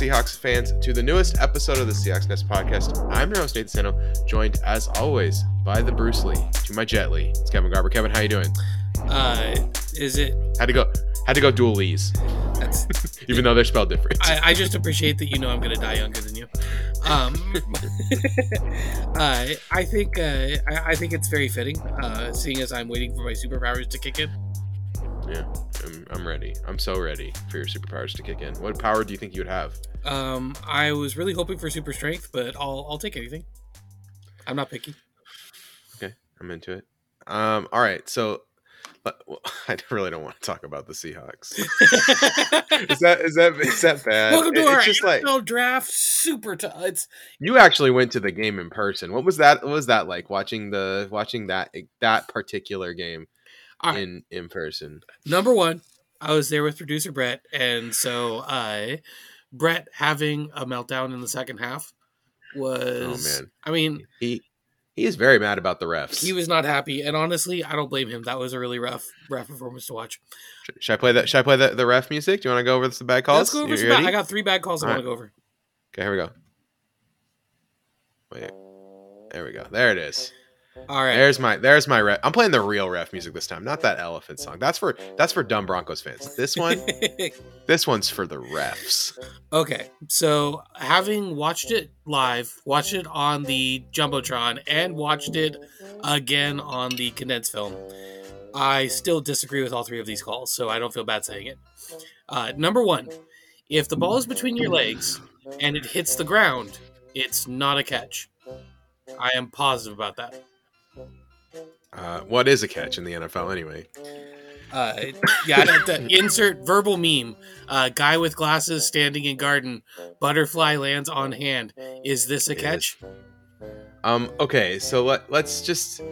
right, welcome back, Seahawks fans, to the newest episode of the Seahawks Nest podcast. I'm your host Nathan Sano, joined as always by the Bruce Lee to my Jet Li. It's Kevin Garber. Kevin, how you doing? Uh, is it? Had to go, had to go dual Lees, That's. even though they're spelled different. I, I just appreciate that you know I'm gonna die younger than you. Um, uh, I think uh, I, I think it's very fitting, uh, seeing as I'm waiting for my superpowers to kick in. Yeah, I'm, I'm ready. I'm so ready for your superpowers to kick in. What power do you think you would have? Um, I was really hoping for super strength, but I'll I'll take anything. I'm not picky. Okay, I'm into it. Um, all right, so but- well, I really don't want to talk about the Seahawks. is that is that is that bad? Welcome to It- our just like NFL draft. Super. T- it's you actually went to the game in person. What was that? What was that like watching the watching that that particular game right. in in person? Number one, I was there with producer Brett, and so uh, Brett having a meltdown in the second half was. Oh, man. I mean, He he is very mad about the refs. he was not happy, and honestly, I don't blame him. That was a really rough, rough performance to watch. Sh- Should I play that? Should I play the, the ref music? Do you want to go over the bad calls? Let's go over You- some. Bad. I got three bad calls. I All want to go over. Okay, here we go. Wait, there we go. There it is. All right. There's my there's my ref. I'm playing the real ref music this time, not that elephant song. That's for that's for dumb Broncos fans. This one, this one's for the refs. okay, so having watched it live, watched it on the jumbotron, and watched it again on the condensed film, I still disagree with all three of these calls. So I don't feel bad saying it. Uh, number one, if the ball is between your legs and it hits the ground, it's not a catch. I am positive about that. Uh, what is a catch in the NFL anyway? Uh, yeah, insert verbal meme. Uh, guy with glasses standing in garden. Butterfly lands on hand. Is this a It catch? Um. Okay. So let let's just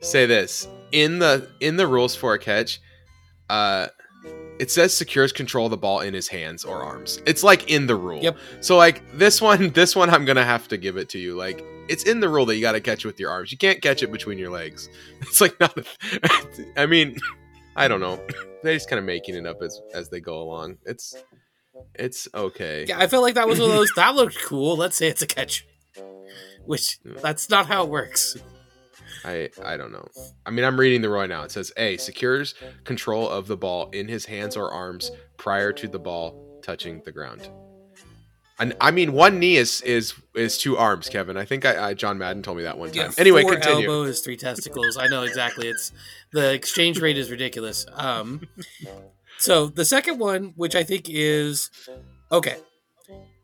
say this in the in the rules for a catch. Uh, it says secures control of the ball in his hands or arms. It's like in the rule. Yep. So like this one, this one I'm gonna have to give it to you. Like it's in the rule that you got to catch it with your arms. You can't catch it between your legs. It's like not. I mean, I don't know. They're just kind of making it up as as they go along. It's it's okay. Yeah, I felt like that was one of those. That looked cool. Let's say it's a catch. Which mm. that's not how it works. I I don't know. I mean, I'm reading the rule right now. It says A secures control of the ball in his hands or arms prior to the ball touching the ground. And I mean, one knee is is is two arms, Kevin. I think I, I John Madden told me that one time. Yeah, anyway, four continue. elbows, three testicles. I know exactly. It's the exchange rate is ridiculous. Um, so the second one, which I think is okay,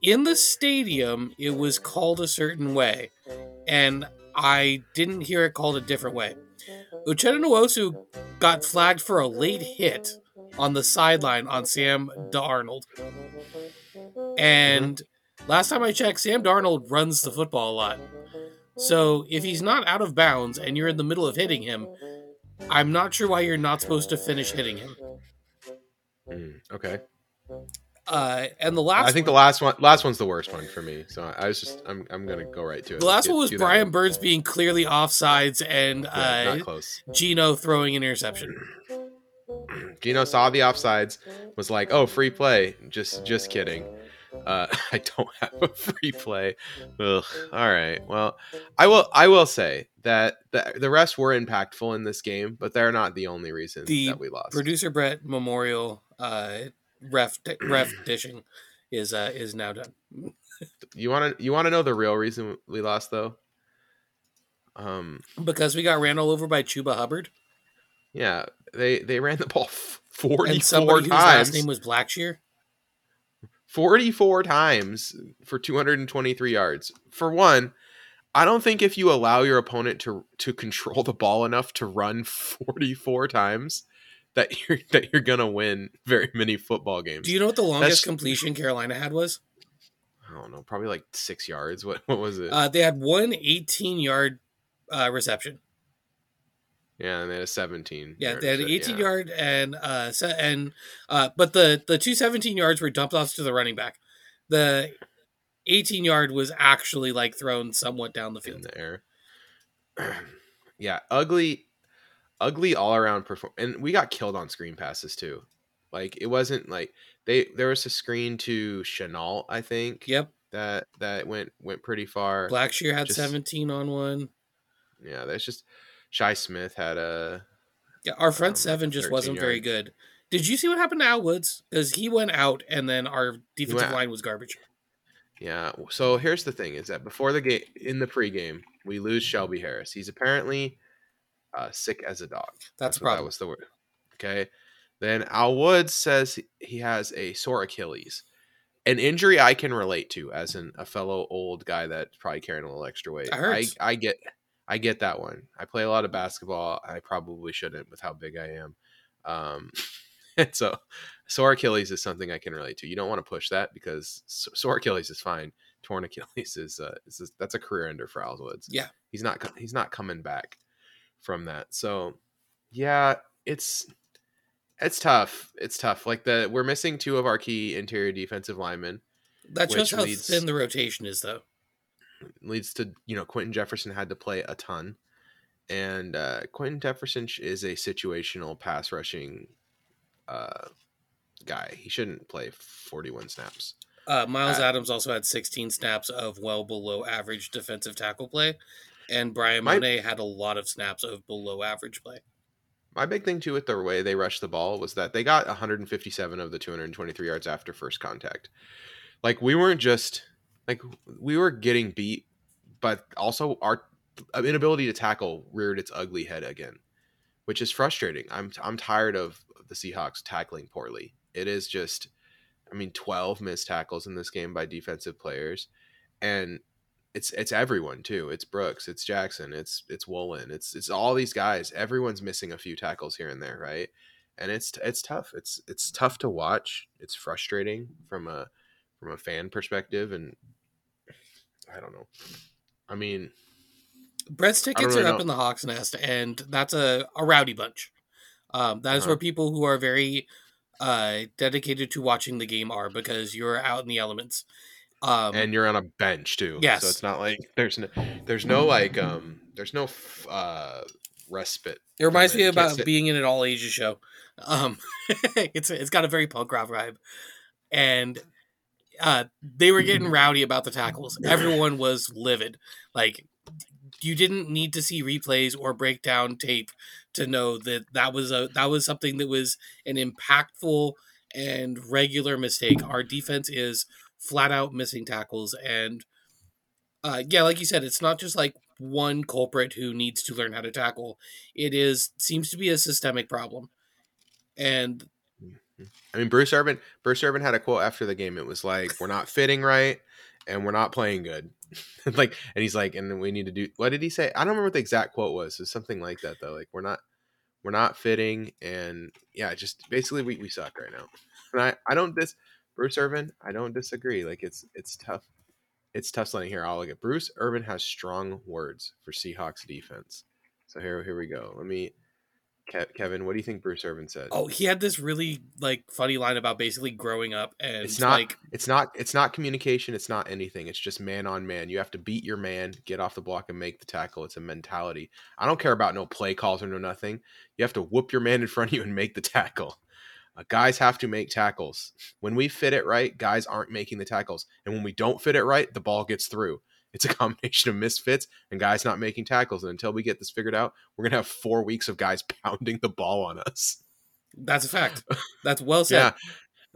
in the stadium, it was called a certain way, and I didn't hear it called a different way. Uchenna Nwosu got flagged for a late hit on the sideline on Sam Darnold. And last time I checked, Sam Darnold runs the football a lot. So if he's not out of bounds and you're in the middle of hitting him, I'm not sure why you're not supposed to finish hitting him. Mm, okay. Uh, and the last I think the last one last one's the worst one for me. So I, was just I'm I'm gonna go right to it. the last one was Brian Burns being clearly offsides and Yeah, uh. Gino throwing an interception. Gino saw the offsides, was like, "Oh, free play." Just just kidding. Uh, I don't have a free play. Ugh. All right. Well, I will. I will say that the the refs were impactful in this game, but they're not the only reason The that we lost. Producer Brett Memorial uh, ref ref dishing is uh, is now done. you want to you want to know the real reason we lost though? Um. Because we got ran all over by Chuba Hubbard Yeah. They they ran the ball forty and four somebody whose last name was Blackshear. 44 times for 223 yards. For one, I don't think if you allow your opponent to to control the ball enough to run 44 times that you're that you're going to win very many football games. Do you know what the longest That's- completion Carolina had was? I don't know, probably like 6 yards. What what was it? Uh, they had one 18 yard uh, reception. Yeah, and they had a 17. Yeah, they had an set, 18 yeah. yard and uh and uh but the the two 17 yards were dumped off to the running back. The 18 yard was actually like thrown somewhat down the in field. the air. yeah, ugly, ugly all around perform. And we got killed on screen passes too. Like it wasn't like they there was a screen to Chenault, I think. Yep. That that went went pretty far. Blackshear had Just- 17 on one. Yeah, that's just Shi Smith had a Yeah, our front Um, seven just wasn't very good. Did you see what happened to Al Woods? Because he went out, and then our defensive line was garbage. Yeah. So here's the thing: is that before the game, in the pregame, we lose Shelby Harris. He's apparently uh, sick as a dog. That's the what that was the word. Okay. Then Al Woods says he has a sore Achilles, an injury I can relate to as an, a fellow old guy that's probably carrying a little extra weight. I. I get, I get that one. I play a lot of basketball. I probably shouldn't with how big I am. Um, and so sore Achilles is something I can relate to. You don't want to push that because sore Achilles is fine. Torn Achilles is uh, is is- that's a career ender for Al Woods. Yeah. he's not he's not coming back from that. So yeah, it's it's tough. It's tough. Like the we're missing two of our key interior defensive linemen. That shows which how leads- thin the rotation is, though. Leads to you know Quinton Jefferson had to play a ton, and uh, Quinton Jefferson is a situational pass rushing uh, guy. He shouldn't play forty one snaps. Uh, Myles Uh, Adams also had 16 snaps of well below average defensive tackle play, and Bryan My- Mone had a lot of snaps of below average play. My big thing too with the way they rushed the ball was that they got 157 of the 223 yards after first contact. Like we weren't just like we were getting beat, but also our uh, inability to tackle reared its ugly head again, which is frustrating. I'm I'm tired of the Seahawks tackling poorly. It is just, I mean, 12 missed tackles in this game by defensive players, and it's it's everyone too. It's Brooks, it's Jackson, it's it's Woolen, it's it's all these guys. Everyone's missing a few tackles here and there, right? And it's it's tough. It's it's tough to watch. It's frustrating from a from a fan perspective, and I don't know. I mean, Brett's tickets really are up know. in the Hawks Nest, and that's a, a rowdy bunch. Um, that is Uh-huh. where people who are very uh, dedicated to watching the game are because you're out in the elements. Um, and you're on a bench too. Yes. So it's not like there's no there's no like um there's no f- uh respite. it reminds me it. You can't about sit- being in an all ages show. Um, it's it's got a very punk rock vibe, and uh, they were getting rowdy about the tackles. Everyone was livid. Like you didn't need to see replays or breakdown tape to know that that was a that was something that was an impactful and regular mistake. Our defense is flat out missing tackles, and uh, yeah, like you said, it's not just like one culprit who needs to learn how to tackle. It is seems to be a systemic problem, and I mean, Bruce Irvin. Bruce Irvin had a quote after the game. It was like, "We're not fitting right, and we're not playing good." like, and he's like, "And we need to do." What did he say? I don't remember what the exact quote was. It's something like that, though. Like, we're not, we're not fitting, and yeah, just basically we, we suck right now. And I, I don't dis Bruce Irvin. I don't disagree. Like, it's it's tough. It's tough sledding here. I'll look at Bruce Irvin has strong words for Seahawks defense. So here, here we go. Let me, Ke- Kevin. What do you think Bruce Irvin said? oh, he had this really like funny line about basically growing up and it's not like it's not it's not communication it's not anything it's just man on man. You have to beat your man get off the block and make the tackle. It's a mentality. I don't care about no play calls or no nothing. You have to whoop your man in front of you and make the tackle. Uh, guys have to make tackles. When we fit it right guys aren't making the tackles. And when we don't fit it right the ball gets through it's a combination of misfits and guys not making tackles and until we get this figured out we're gonna have four weeks of guys pounding the ball on us that's a fact. That's well said.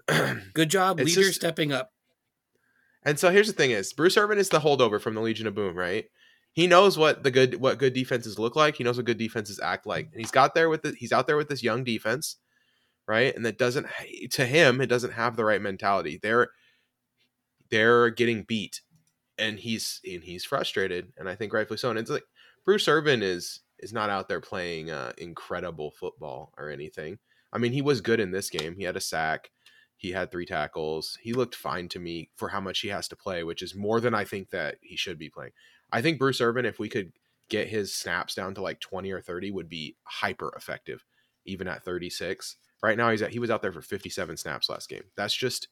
yeah Good job, It's leader just- stepping up. And so here's the thing: is Bruce Irvin is the holdover from the Legion of Boom, right? He knows what the good what good defenses look like. He knows what good defenses act like, and he's got there with the, he's out there with this young defense, right? And that doesn't to him it doesn't have the right mentality. They're they're getting beat, and he's and he's frustrated, and I think rightfully so. And it's like Bruce Irvin is is not out there playing uh, incredible football or anything. I mean, he was good in this game. He had a sack. He had three tackles. He looked fine to me for how much he has to play, which is more than I think that he should be playing. I think Bruce Irvin, if we could get his snaps down to like 20 or 30, would be hyper effective, even at 36. Right now, he's at, he was out there for 57 snaps last game. That's just,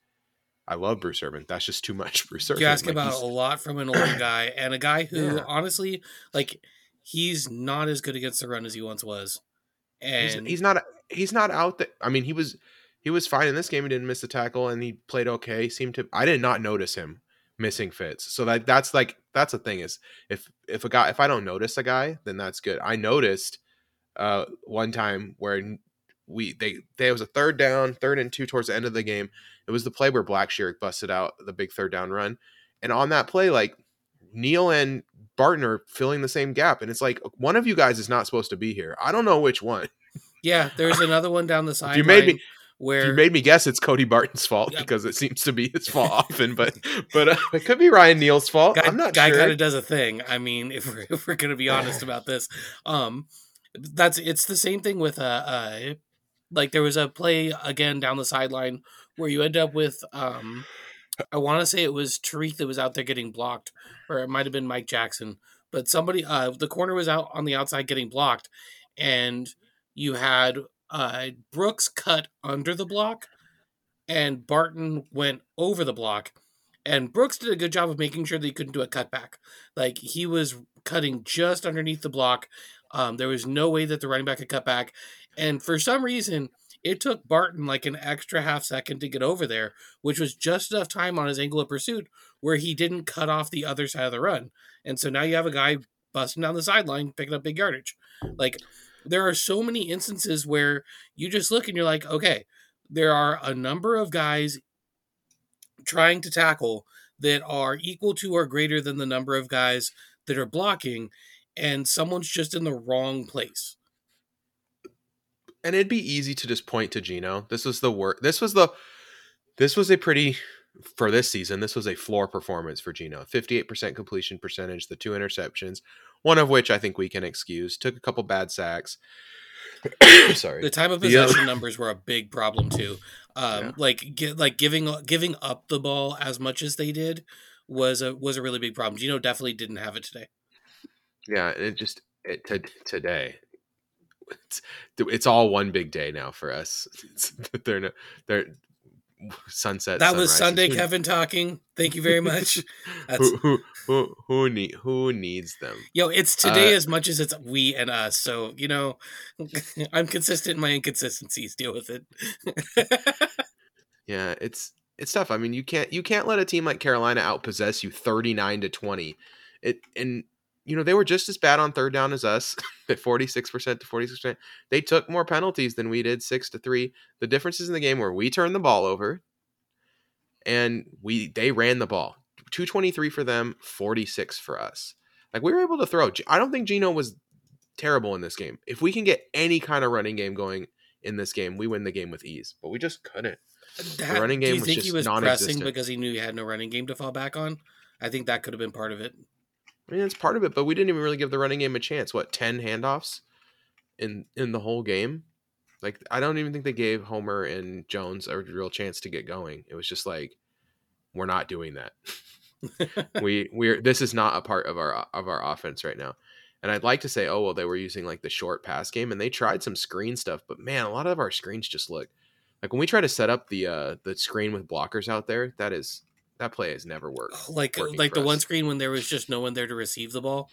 I love Bruce Irvin. That's just too much Bruce Irvin. You ask Like, about he's- a lot from an old guy and a guy who Yeah. honestly, like, he's not as good against the run as he once was. he's, And he's not he's not out there. I mean, he was he was fine in this game. He didn't miss a tackle and he played okay. He seemed to I did not notice him missing fits. So that that's like that's the thing is if if a guy if I don't notice a guy, then that's good. I noticed uh one time where we they there was a third down, third and two towards the end of the game. It was the play where Black Blackshear busted out the big third down run. And on that play, like Neal and Barton are filling the same gap. And it's like one of you guys is not supposed to be here. I don't know which one. Yeah, there's another one down the side. you made me where you made me guess it's Cody Barton's fault Yep. because it seems to be his fault often, but but uh, it could be Ryan Neal's fault. guy, I'm not guy sure. kind of does a thing. I mean, if we're if we're gonna be honest about this, um, that's it's the same thing with uh, uh like there was a play again down the sideline where you end up with um, I want to say it was Tariq that was out there getting blocked, or it might have been Mike Jackson, but somebody uh the corner was out on the outside getting blocked, and you had uh Brooks cut under the block, and Barton went over the block. And Brooks did a good job of making sure that he couldn't do a cutback. Like he was cutting just underneath the block. Um, there was no way that the running back could cut back. And for some reason, it took Barton like an extra half second to get over there, which was just enough time on his angle of pursuit where he didn't cut off the other side of the run. And so now you have a guy busting down the sideline, picking up big yardage. Like there are so many instances where you just look and you're like, okay, there are a number of guys trying to tackle that are equal to or greater than the number of guys that are blocking, and someone's just in the wrong place. And it'd be easy to just point to Gino. This was the work. This was the. This was a pretty for this season. This was a floor performance for Gino. Fifty-eight percent completion percentage, the two interceptions, one of which I think we can excuse. Took a couple bad sacks. Sorry. The time of possession numbers were a big problem too. Um, Yeah. Like gi- like giving giving up the ball as much as they did was a was a really big problem. Gino definitely didn't have it today. Yeah, it just it to, today. It's, it's all one big day now for us. They're no, they're sunset. That was. Sunday, Kevin talking. Thank you very much. That's- who, who who who need who needs them? Yo, it's today Uh, as much as it's we and us. So you know, I'm consistent in my inconsistencies. Deal with it. Yeah, it's it's tough. I mean, you can't you can't let a team like Carolina outpossess you 39 to 20. It and you know, they were just as bad on third down as us at 46% to 46%. They took more penalties than we did, 6 to 3. The differences in the game were we turned the ball over and we they ran the ball. 223 for them, 46 for us. Like we were able to throw. I don't think Gino was terrible in this game. If we can get any kind of running game going in this game, we win the game with ease. But we just couldn't. That- running Do game you was think he was pressing because he knew he had no running game to fall back on? I think that could have been part of it. I mean, it's part of it, but we didn't even really give the running game a chance. What, 10 handoffs in in the whole game? Like I don't even think they gave Homer and Jones a real chance to get going. It was just like we're not doing that. we we're this is not a part of our of our offense right now. And I'd like to say, oh well, they were using like the short pass game, and they tried some screen stuff, but man, a lot of our screens just look like when we try to set up the uh the screen with blockers out there. That is that play has never worked. like like the one screen when there was just no one there to receive the ball,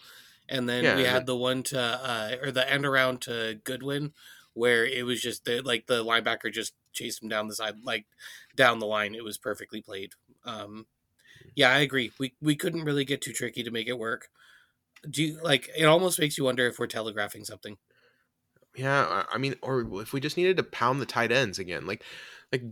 and then Yeah, we had the one to uh, or the end around to Goodwin where it was just the, like the linebacker just chased him down the side like down the line. It was perfectly played. Um, yeah, I agree. We we couldn't really get too tricky to make it work. Do you like? It almost makes you wonder if we're telegraphing something. Yeah, I mean, or if we just needed to pound the tight ends again, like, like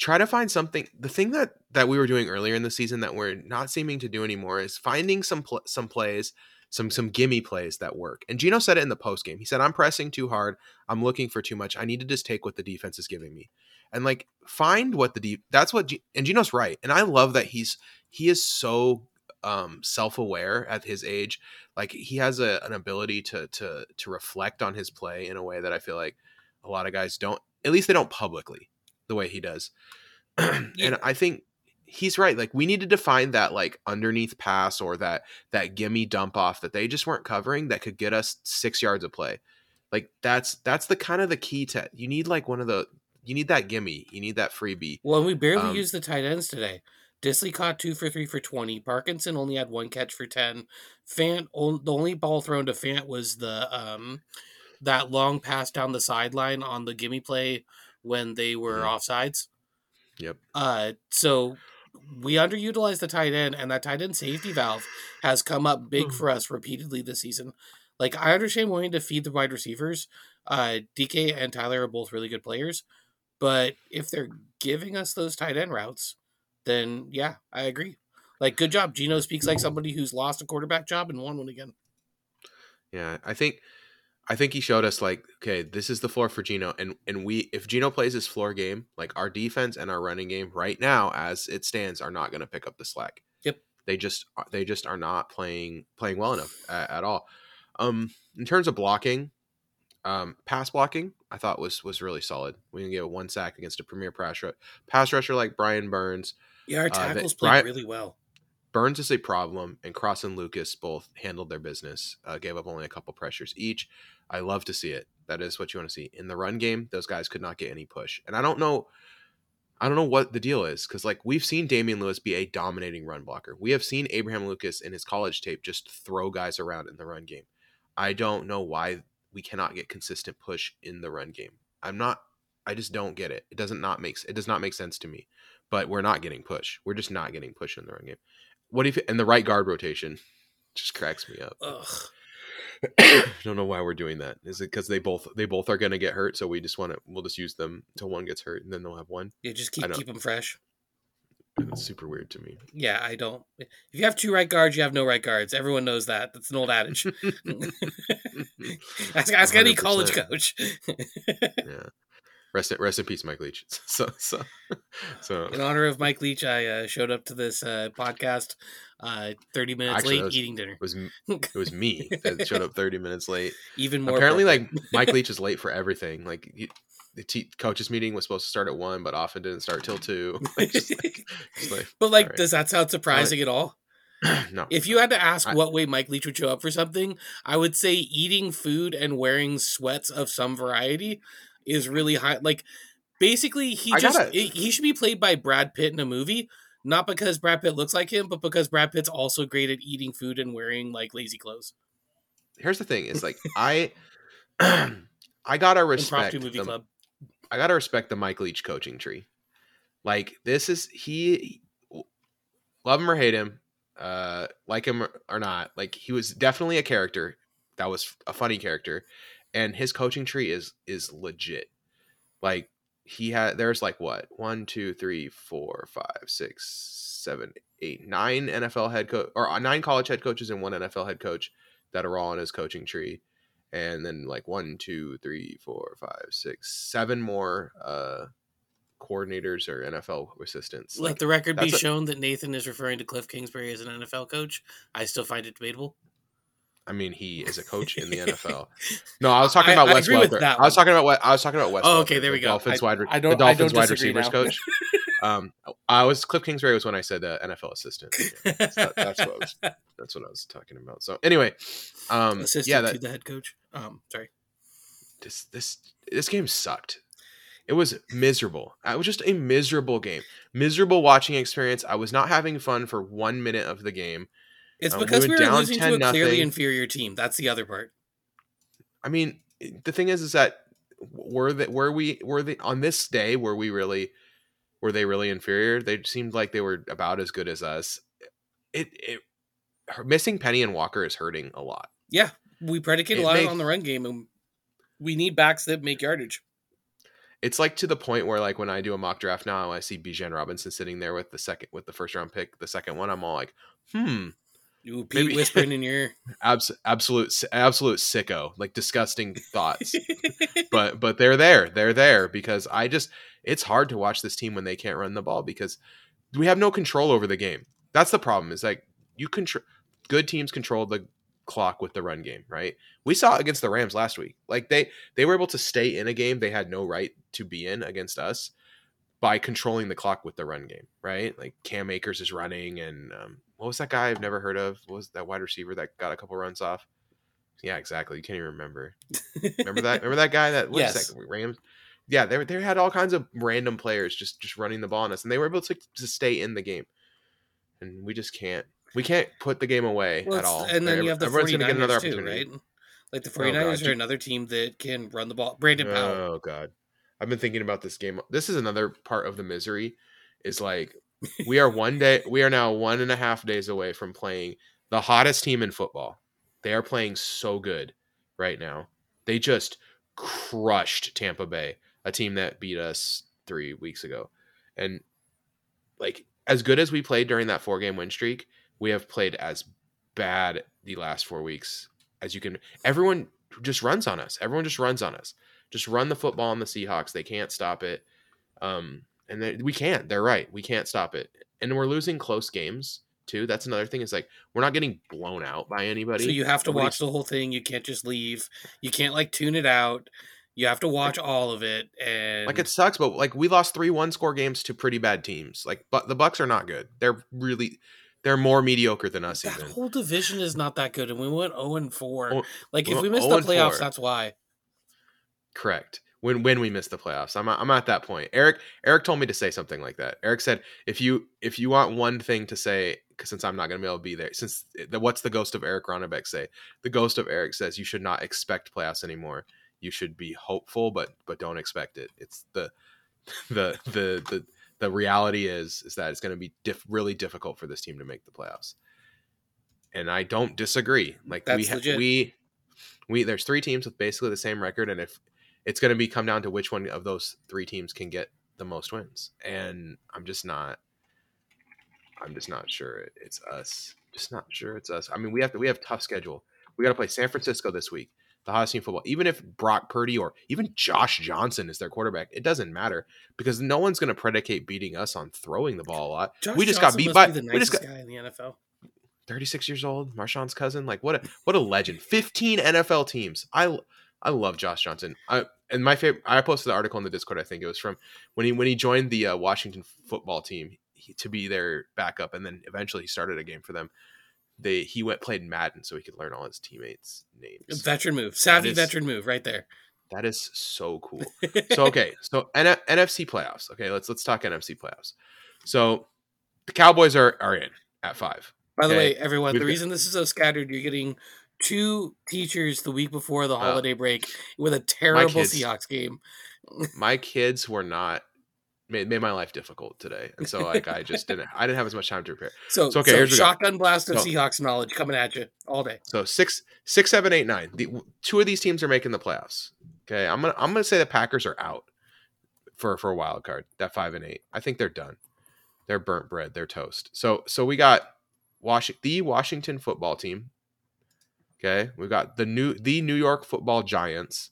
try to find something. The thing that that we were doing earlier in the season that we're not seeming to do anymore is finding some pl- some plays, some some gimme plays that work. And Gino said it in the post game. He said, "I'm pressing too hard. I'm looking for too much. I need to just take what the defense is giving me." And like find what the deep. That's what. G- and Gino's right. And I love that he's he is so um self-aware at his age like he has a, an ability to to to reflect on his play in a way that I feel like a lot of guys don't at least they don't publicly the way he does. and I think he's right. Like we needed to find that like underneath pass or that that gimme dump off that they just weren't covering that could get us six yards of play. Like that's that's the kind of the key to you need like one of the you need that gimme. You need that freebie. Well, we barely Um, used the tight ends today. Dissly caught two for three for twenty. Parkinson only had one catch for ten. Fant, on- the only ball thrown to Fant was the um, that long pass down the sideline on the gimme play when they were Mhm. offsides. Yep. Uh, so we underutilized the tight end, and that tight end safety valve has come up big for us repeatedly this season. Like I understand wanting to feed the wide receivers. Uh, DK and Tyler are both really good players, but if they're giving us those tight end routes, then yeah, I agree. Like, good job. Gino speaks like somebody who's lost a quarterback job and won one again. Yeah, I think I think he showed us like, okay, this is the floor for Gino, and and we if Gino plays his floor game, like our defense and our running game right now as it stands are not going to pick up the slack. Yep. They just they just are not playing playing well enough at, at all. Um, in terms of blocking, um, pass blocking, I thought was was really solid. We didn't get one sack against a premier pass rusher, pass rusher like Brian Burns. Yeah, our Uh, tackles played Brian- really well. Burns is a problem, and Cross and Lucas both handled their business. Uh, gave up only a couple pressures each. I love to see it. That is what you want to see in the run game. Those guys could not get any push, and I don't know. I don't know what the deal is because, like, we've seen Damien Lewis be a dominating run blocker. We have seen Abraham Lucas in his college tape just throw guys around in the run game. I don't know why we cannot get consistent push in the run game. I'm not. I just don't get it. It doesn't not make it does not make sense to me. But we're not getting push. We're just not getting push in the run game. What if and the right guard rotation just cracks me up. Ugh. I don't know why we're doing that. Is it because they both they both are going to get hurt? So we just want to we'll just use them until one gets hurt, and then they'll have one. Yeah, just keep keep them fresh. It's super weird to me. Yeah, I don't. If you have two right guards, you have no right guards. Everyone knows that. That's an old adage. ask ask any college 100%. coach. yeah. Rest in, rest in peace, Mike Leach. So so so In honor of Mike Leach, I uh, showed up to this uh, podcast uh, 30 minutes Actually, late was- eating dinner. it was it was me that showed up 30 minutes late. Even more. Apparently, like Mike Leach is late for everything. Like he, the te- coaches meeting was supposed to start at one, but often didn't start till two. Like, just like, just like, but like, alright. does that sound surprising at all? no. If you had to ask I- what way Mike Leach would show up for something, I would say eating food and wearing sweats of some variety is really high. Like, basically, he I just gotta- he he should be played by Brad Pitt in a movie, not because Brad Pitt looks like him, but because Brad Pitt's also great at eating food and wearing like lazy clothes. here's the thing: is like I, I gotta respect Impromptu movie the, club. I gotta respect the Mike Leach coaching tree. Like this is he, love him or hate him, uh, like him or- or not. Like he was definitely a character that was a funny character, and his coaching tree is is legit. Like he had, there's like what one, two, three, four, five, six, seven, eight, nine NFL head coach or uh, nine college head coaches and one NFL head coach that are all on his coaching tree and then like one, two, three, four, five, six, seven more uh coordinators or NFL assistants. Let Like, the record be a- shown that Nathan is referring to Cliff Kingsbury as an NFL coach. I still find it debatable. I mean, he is a coach in the NFL. No, I was talking I- about I Wes with Welker. I was talking about what I was talking about Wes. Oh, okay, Welker, there we the go. Dolphins I- wide, I don't- I Dolphins wide receivers now. coach. Um, I was Cliff Kingsbury was when I said uh, NFL assistant. Yeah, that- that's what I was. That's what I was talking about. So anyway, um, Assistant yeah, to that, the head coach. Um, sorry. this this this game sucked. It was miserable. It was just a miserable game. Miserable watching experience. I was not having fun for one minute of the game. It's Um, we because we, were down losing to a 10 clearly inferior team. That's the other part. I mean, the thing is, is that were that were we were they on this day were we really were they really inferior? They seemed like they were about as good as us. It it missing Penny and Walker is hurting a lot. Yeah, we predicate a lot make- on the run game, and we need backs that make yardage. It's like to the point where like when I do a mock draft now, I see Bijan Robinson sitting there with the second with the first round pick, the second one. I'm all like, hmm, Ooh, Pete Maybe- whispering in your ear. abs- absolute absolute sicko, like disgusting thoughts. but but they're there. They're there because I just it's hard to watch this team when they can't run the ball because we have no control over the game. That's the problem. Is like you control good teams control the clock with the run game, right? We saw against the Rams last week. Like they they were able to stay in a game they had no right to be in against us by controlling the clock with the run game, right? Like Cam Akers is running and um, what was that guy I've never heard of? What was that wide receiver that got a couple runs off? Yeah, exactly. You can't even remember. Remember that? Remember that guy that what is Yes. that Rams? Yeah, they they had all kinds of random players just just running the ball on us, and they were able to to stay in the game, and we just can't. We can't put the game away Well, at all. and then you have the Everyone's 49ers get another too, opportunity. right? Like the Oh, God. 49ers are another team that can run the ball. Brandon Powell. Oh god, I've been thinking about this game. This is another part of the misery. Is like we are one day. We are now one and a half days away from playing the hottest team in football. They are playing so good right now. They just crushed Tampa Bay, a team that beat us three weeks ago, and like as good as we played during that four game win streak, we have played as bad the last four weeks as you can. Everyone just runs on us. Everyone just runs on us. Just run the football on the Seahawks. They can't stop it. Um, and they, we can't. They're right. We can't stop it. And we're losing close games too. That's another thing. Is like we're not getting blown out by anybody. So you have to watch the whole thing. You can't just leave. You can't like tune it out. You have to watch all of it. And like it sucks, but like we lost three one score games to pretty bad teams. Like, but the Bucks are not good. They're really they're more mediocre than us. that even. whole division is not that good, and we went zero and four. Oh, Like if we missed the playoffs, 4. that's why. Correct. When when we miss the playoffs, I'm I'm at that point. Eric Eric told me to say something like that. Eric said if you if you want one thing to say, 'cause since I'm not going to be able to be there, since the, what's the ghost of Eric Ronnebeck say? The ghost of Eric says you should not expect playoffs anymore. You should be hopeful, but but don't expect it. It's the the the the the reality is is that it's going to be diff- really difficult for this team to make the playoffs. And I don't disagree. Like we That's ha- legit. we we there's three teams with basically the same record, and if it's going to be come down to which one of those three teams can get the most wins, and I'm just not. I'm just not sure it's us. Just not sure it's us. I mean, we have to. We have tough schedule. We got to play San Francisco this week, the hottest team football. Even if Brock Purdy or even Josh Johnson is their quarterback, it doesn't matter because no one's going to predicate beating us on throwing the ball a lot. Josh we just Johnson got beat by. be the we just nicest got guy in the NFL. 36 years old, Marshawn's cousin. Like what a what a legend. 15 NFL teams. I I love Josh Johnson. I and my favorite. I posted the article in the Discord. I think it was from when he when he joined the uh, Washington football team he, to be their backup, and then eventually he started a game for them. They he went played Madden so he could learn all his teammates' names. Veteran move, savvy is- veteran move, right there. That is so cool. So okay, so N- NFC playoffs. Okay, let's let's talk NFC playoffs. So the Cowboys are are in at five. By the Okay, way, everyone, we've the got- reason this is so scattered, you're getting two teachers the week before the Oh. holiday break with a terrible kids- Seahawks game. my kids were not made, made my life difficult today and so like i just didn't i didn't have as much time to prepare So, So, okay, so here's what we got. shotgun blast of Seahawks knowledge coming at you all day. so six six seven eight nine the, two of these teams are making the playoffs okay i'm gonna i'm gonna say the packers are out for for a wild card that five and eight i think they're done they're burnt bread they're toast so so we got washington the washington football team okay we've got the new the new york football giants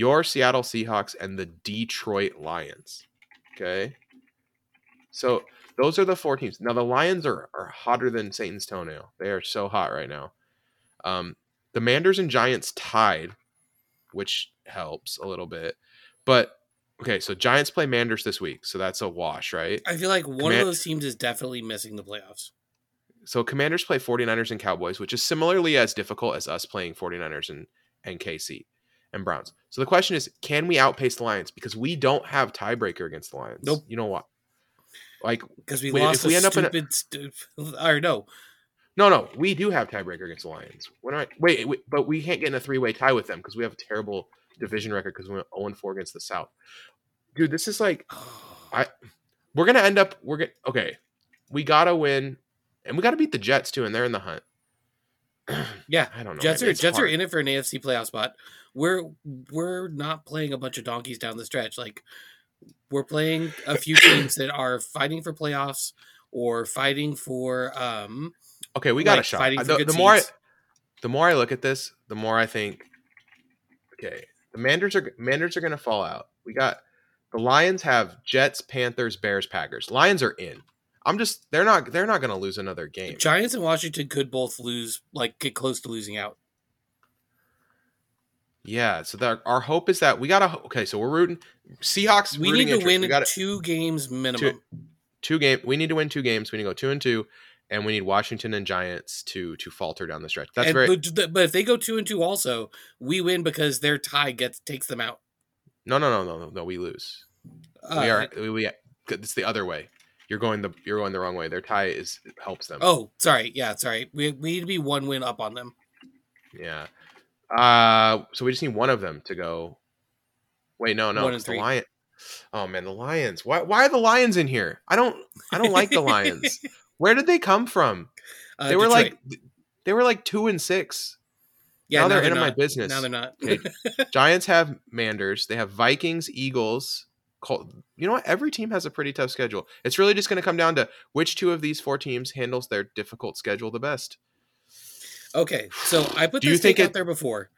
your seattle seahawks and the detroit lions. Okay. So those are the four teams. Now the lions are, are hotter than satan's toenail. They are so hot right now. Um the manders and giants tied which helps a little bit. But okay so giants play manders this week so that's a wash right? I feel like one Command- of those teams is definitely missing the playoffs. So commanders play 49ers and cowboys which is similarly as difficult as us playing 49ers and, and kc and browns. So the question is can we outpace the lions? Because we don't have tiebreaker against the lions. Nope. you know what like Because we Wait, lost if we end up in a- stupid, stupid, or no, no no we do have tiebreaker against the lions. When I, wait, wait but we can't get in a three-way tie with them because we have a terrible division record because we went 0-4 against the south. Dude this is like I- we're gonna end up we're gonna okay we gotta win and we gotta beat the jets too and they're in the hunt. Yeah, i don't know Jets are Jets are in it for an AFC playoff spot. We're we're not playing a bunch of donkeys down the stretch. Like we're playing a few teams that are fighting for playoffs or fighting for um okay we got a shot. fighting I- for the, the more I, the more i look at this the more i think okay the manders are manders are gonna fall out. We got the lions have jets panthers bears packers. Lions are in i'm just they're not they're not gonna lose another game Giants and Washington could both lose, like get close to losing out. yeah so that our hope is that we gotta okay so we're rooting seahawks We rooting need to interest. win we gotta, two games minimum. two game we need to win two games we need to go two and two and we need washington and giants to to falter down the stretch that's And- very but, but if they go two and two, also we win because their tie gets takes them out. no no no no no no we lose Uh, we are we, we it's the other way you're going the you're going the wrong way their tie is helps them Oh, sorry. Yeah, sorry. We, we need to be one win up on them. yeah uh so we just need one of them to go Wait, no, no, One 'cause and the. Lion. Oh man, the Lions. Why? Why are the Lions in here? I don't. I don't like the Lions. Where did they come from? Uh, They were Detroit. like, they were like two and six. yeah, now they're in not. my business. Now they're not. Okay. Giants have Manders. They have Vikings, Eagles. You know what? Every team has a pretty tough schedule. It's really just going to come down to which two of these four teams handles their difficult schedule the best. okay, so I put Do you this think it- out there before.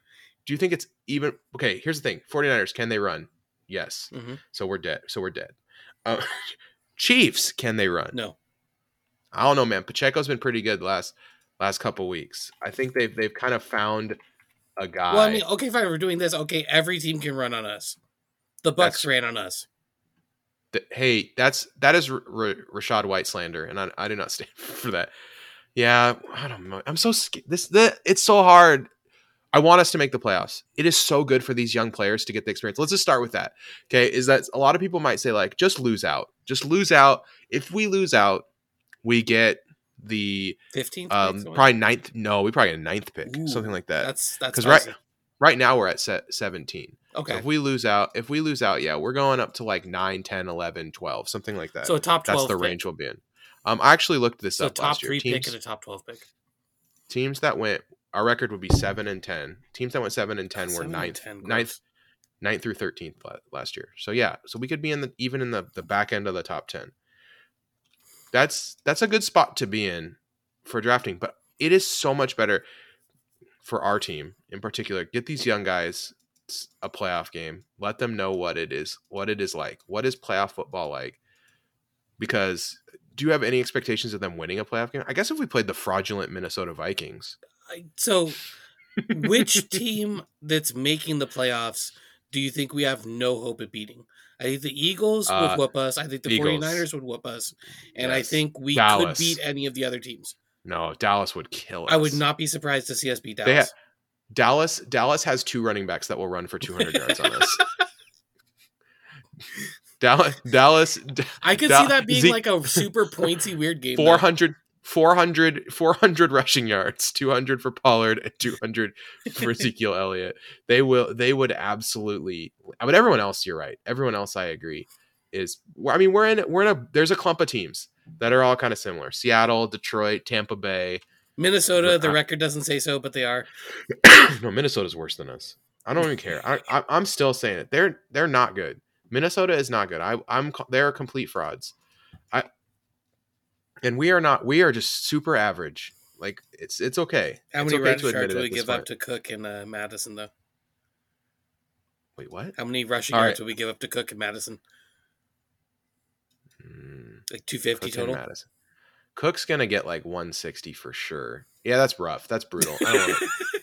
Do you think it's even? Okay, here's the thing 49ers, can they run? Yes. Mhm. So we're dead. So we're dead. Uh, Chiefs, can they run? No, I don't know, man. Pacheco's been pretty good last last couple weeks. I think they've they've kind of found a guy. well, I mean, okay, fine. We're doing this. Okay, every team can run on us. The Bucks That's- ran on us. That, hey, that's that is R- R- Rachaad White slander, and I, I do not stand for that. Yeah, I don't know. I'm so scared. This the it's so hard. I want us to make the playoffs. It is so good for these young players to get the experience. Let's just start with that. Okay, is that a lot of people might say like just lose out, just lose out. If we lose out, we get the Fifteenth. um probably ninth. No, we probably get a ninth pick, Ooh, something like that. that's that's 'Cause right-. Right now we're at set 17. So Okay, if we lose out, if we lose out, yeah, we're going up to like 9, 10, 11, 12, something like that. so a top That's the pick. range we'll be in. Um, I actually looked this So up top last year. three pick and a top twelve pick. teams that went, our record would be seven and ten. Teams that went seven and ten were Seven and ninth, 10, ninth, ninth through thirteenth last year. So yeah, so we could be in the even in the the back end of the top ten. That's that's a good spot to be in for drafting, but it is so much better for our team in particular. Get these young guys a playoff game. Let them know what it is, what it is like. What is playoff football like? Because do you have any expectations of them winning a playoff game? I guess if we played the fraudulent Minnesota Vikings, I- So, which team that's making the playoffs do you think we have no hope of beating? I think the Eagles Uh, would whoop us. I think the Eagles. 49ers would whoop us. And I think we Dallas. could beat any of the other teams. No, Dallas would kill us. I would not be surprised to see us beat Dallas. ha- Dallas Dallas has two running backs that will run for 200 yards on us. Dallas Dallas I could Da- see that being Zeke- like a super pointy weird game. though. 400 400 400 rushing yards, 200 for Pollard and 200 for Ezekiel Elliott. They will they would absolutely I but everyone else you're right. Everyone else I agree is I mean we're in we're in a there's a clump of teams that are all kind of similar. Seattle, Detroit, Tampa Bay. Minnesota, the record doesn't say so, but they are. no, Minnesota's worse than us. I don't even care. I, I I'm still saying it. They're they're not good. Minnesota is not good. I I'm they're complete frauds. I and we are not. We are just super average. Like it's it's okay. How many okay rush to yards would we give up to Cook and uh, Mattison, though? Wait, what? How many rushing All yards right. would we give up to Cook and Mattison? Mm, Like 250 Cook total? Mattison. Cook's gonna get like 160 for sure. Yeah, that's rough. That's brutal. I don't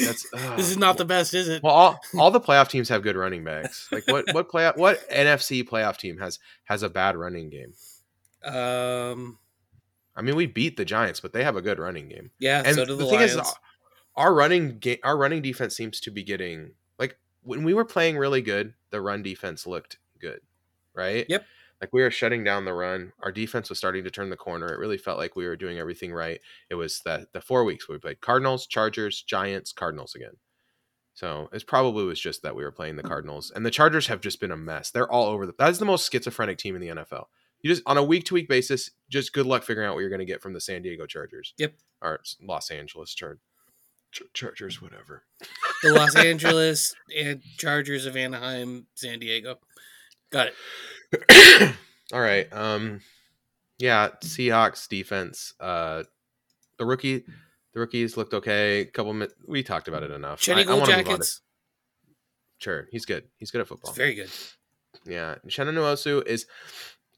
That's. This is not the best, is it? Well, all, all the playoff teams have good running backs. Like what what playoff what NFC playoff team has has a bad running game? Um, I mean, we beat the Giants, but they have a good running game. yeah, And so do the, the, thing Lions. is, our running game, our running defense seems to be getting like when we were playing really good, the run defense looked good, right? Yep. Like we were shutting down the run. Our defense was starting to turn the corner. It really felt like we were doing everything right. It was the the four weeks we played Cardinals, Chargers, Giants, Cardinals again. So it probably was just that we were playing the mm. Cardinals, and the Chargers have just been a mess. They're all over the. That's the most schizophrenic team in the NFL. You just on a week to week basis, just good luck figuring out what you're going to get from the San Diego Chargers. Yep. Or Los Angeles Char- Ch- Chargers, whatever. the Los Angeles and Chargers of Anaheim, San Diego. Got it. All right. Um, yeah, Seahawks defense. Uh, the rookie, the rookies looked okay. A couple. mi- We talked about it enough. I Gold wanna move on to- Jackets. Sure, he's good. He's good at It's football. very good. Yeah, Shannon Nwosu is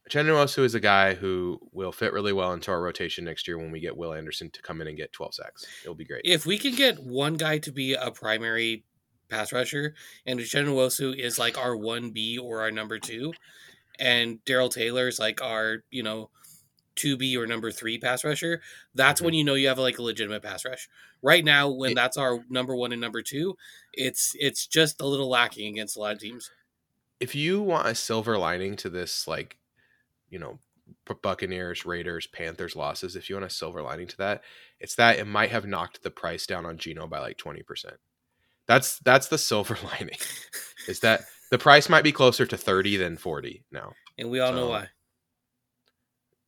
Shannon Nwosu is a guy who will fit really well into our rotation next year when we get Will Anderson to come in and get 12 sacks. It'll be great. If we can get one guy to be a primary pass rusher, and Uchenna Nwosu is like our one B or our number two, and Darrell Taylor is like our you know two B or number three pass rusher, that's when mm-hmm. you know you have like a legitimate pass rush. Right now, when It- that's our number one and number two, it's it's just a little lacking against a lot of teams. if you want a silver lining to this, like, you know, Buccaneers, Raiders, Panthers losses, if you want a silver lining to that, it's that it might have knocked the price down on Gino by like 20%. That's that's the silver lining. is that the price might be closer to 30 than 40 now. And we all know why.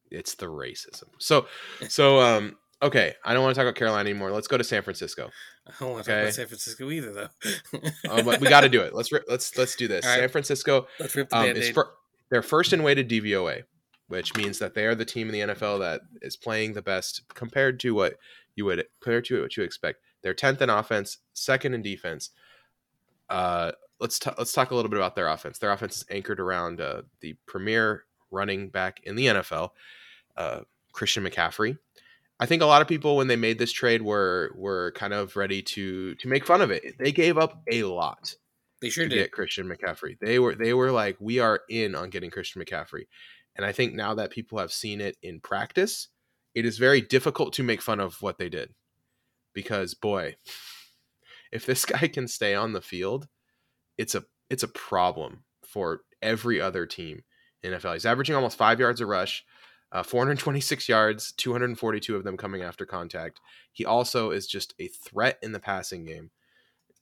It's the racism. So so um okay, I don't want to talk about Carolina anymore. Let's go to San Francisco. I don't want to talk about San Francisco either, though. Uh, but we got to do it. Let's let's let's do this. Right. San Francisco Let's rip the um, is fir- they're first in weighted DVOA, which means that they are the team in the NFL that is playing the best compared to what you would compared to what you expect. They're tenth in offense, second in defense. Uh, let's ta- let's talk a little bit about their offense. Their offense is anchored around uh, the premier running back in the NFL, uh, Christian McCaffrey. I think a lot of people when they made this trade were were kind of ready to to make fun of it. They gave up a lot They sure to did. get Christian McCaffrey. They were they were like, we are in on getting Christian McCaffrey. And I think now that people have seen it in practice, it is very difficult to make fun of what they did. Because boy, if this guy can stay on the field, it's a it's a problem for every other team in NFL. He's averaging almost five yards a rush, uh, 426 yards, 242 of them coming after contact. He also is just a threat in the passing game.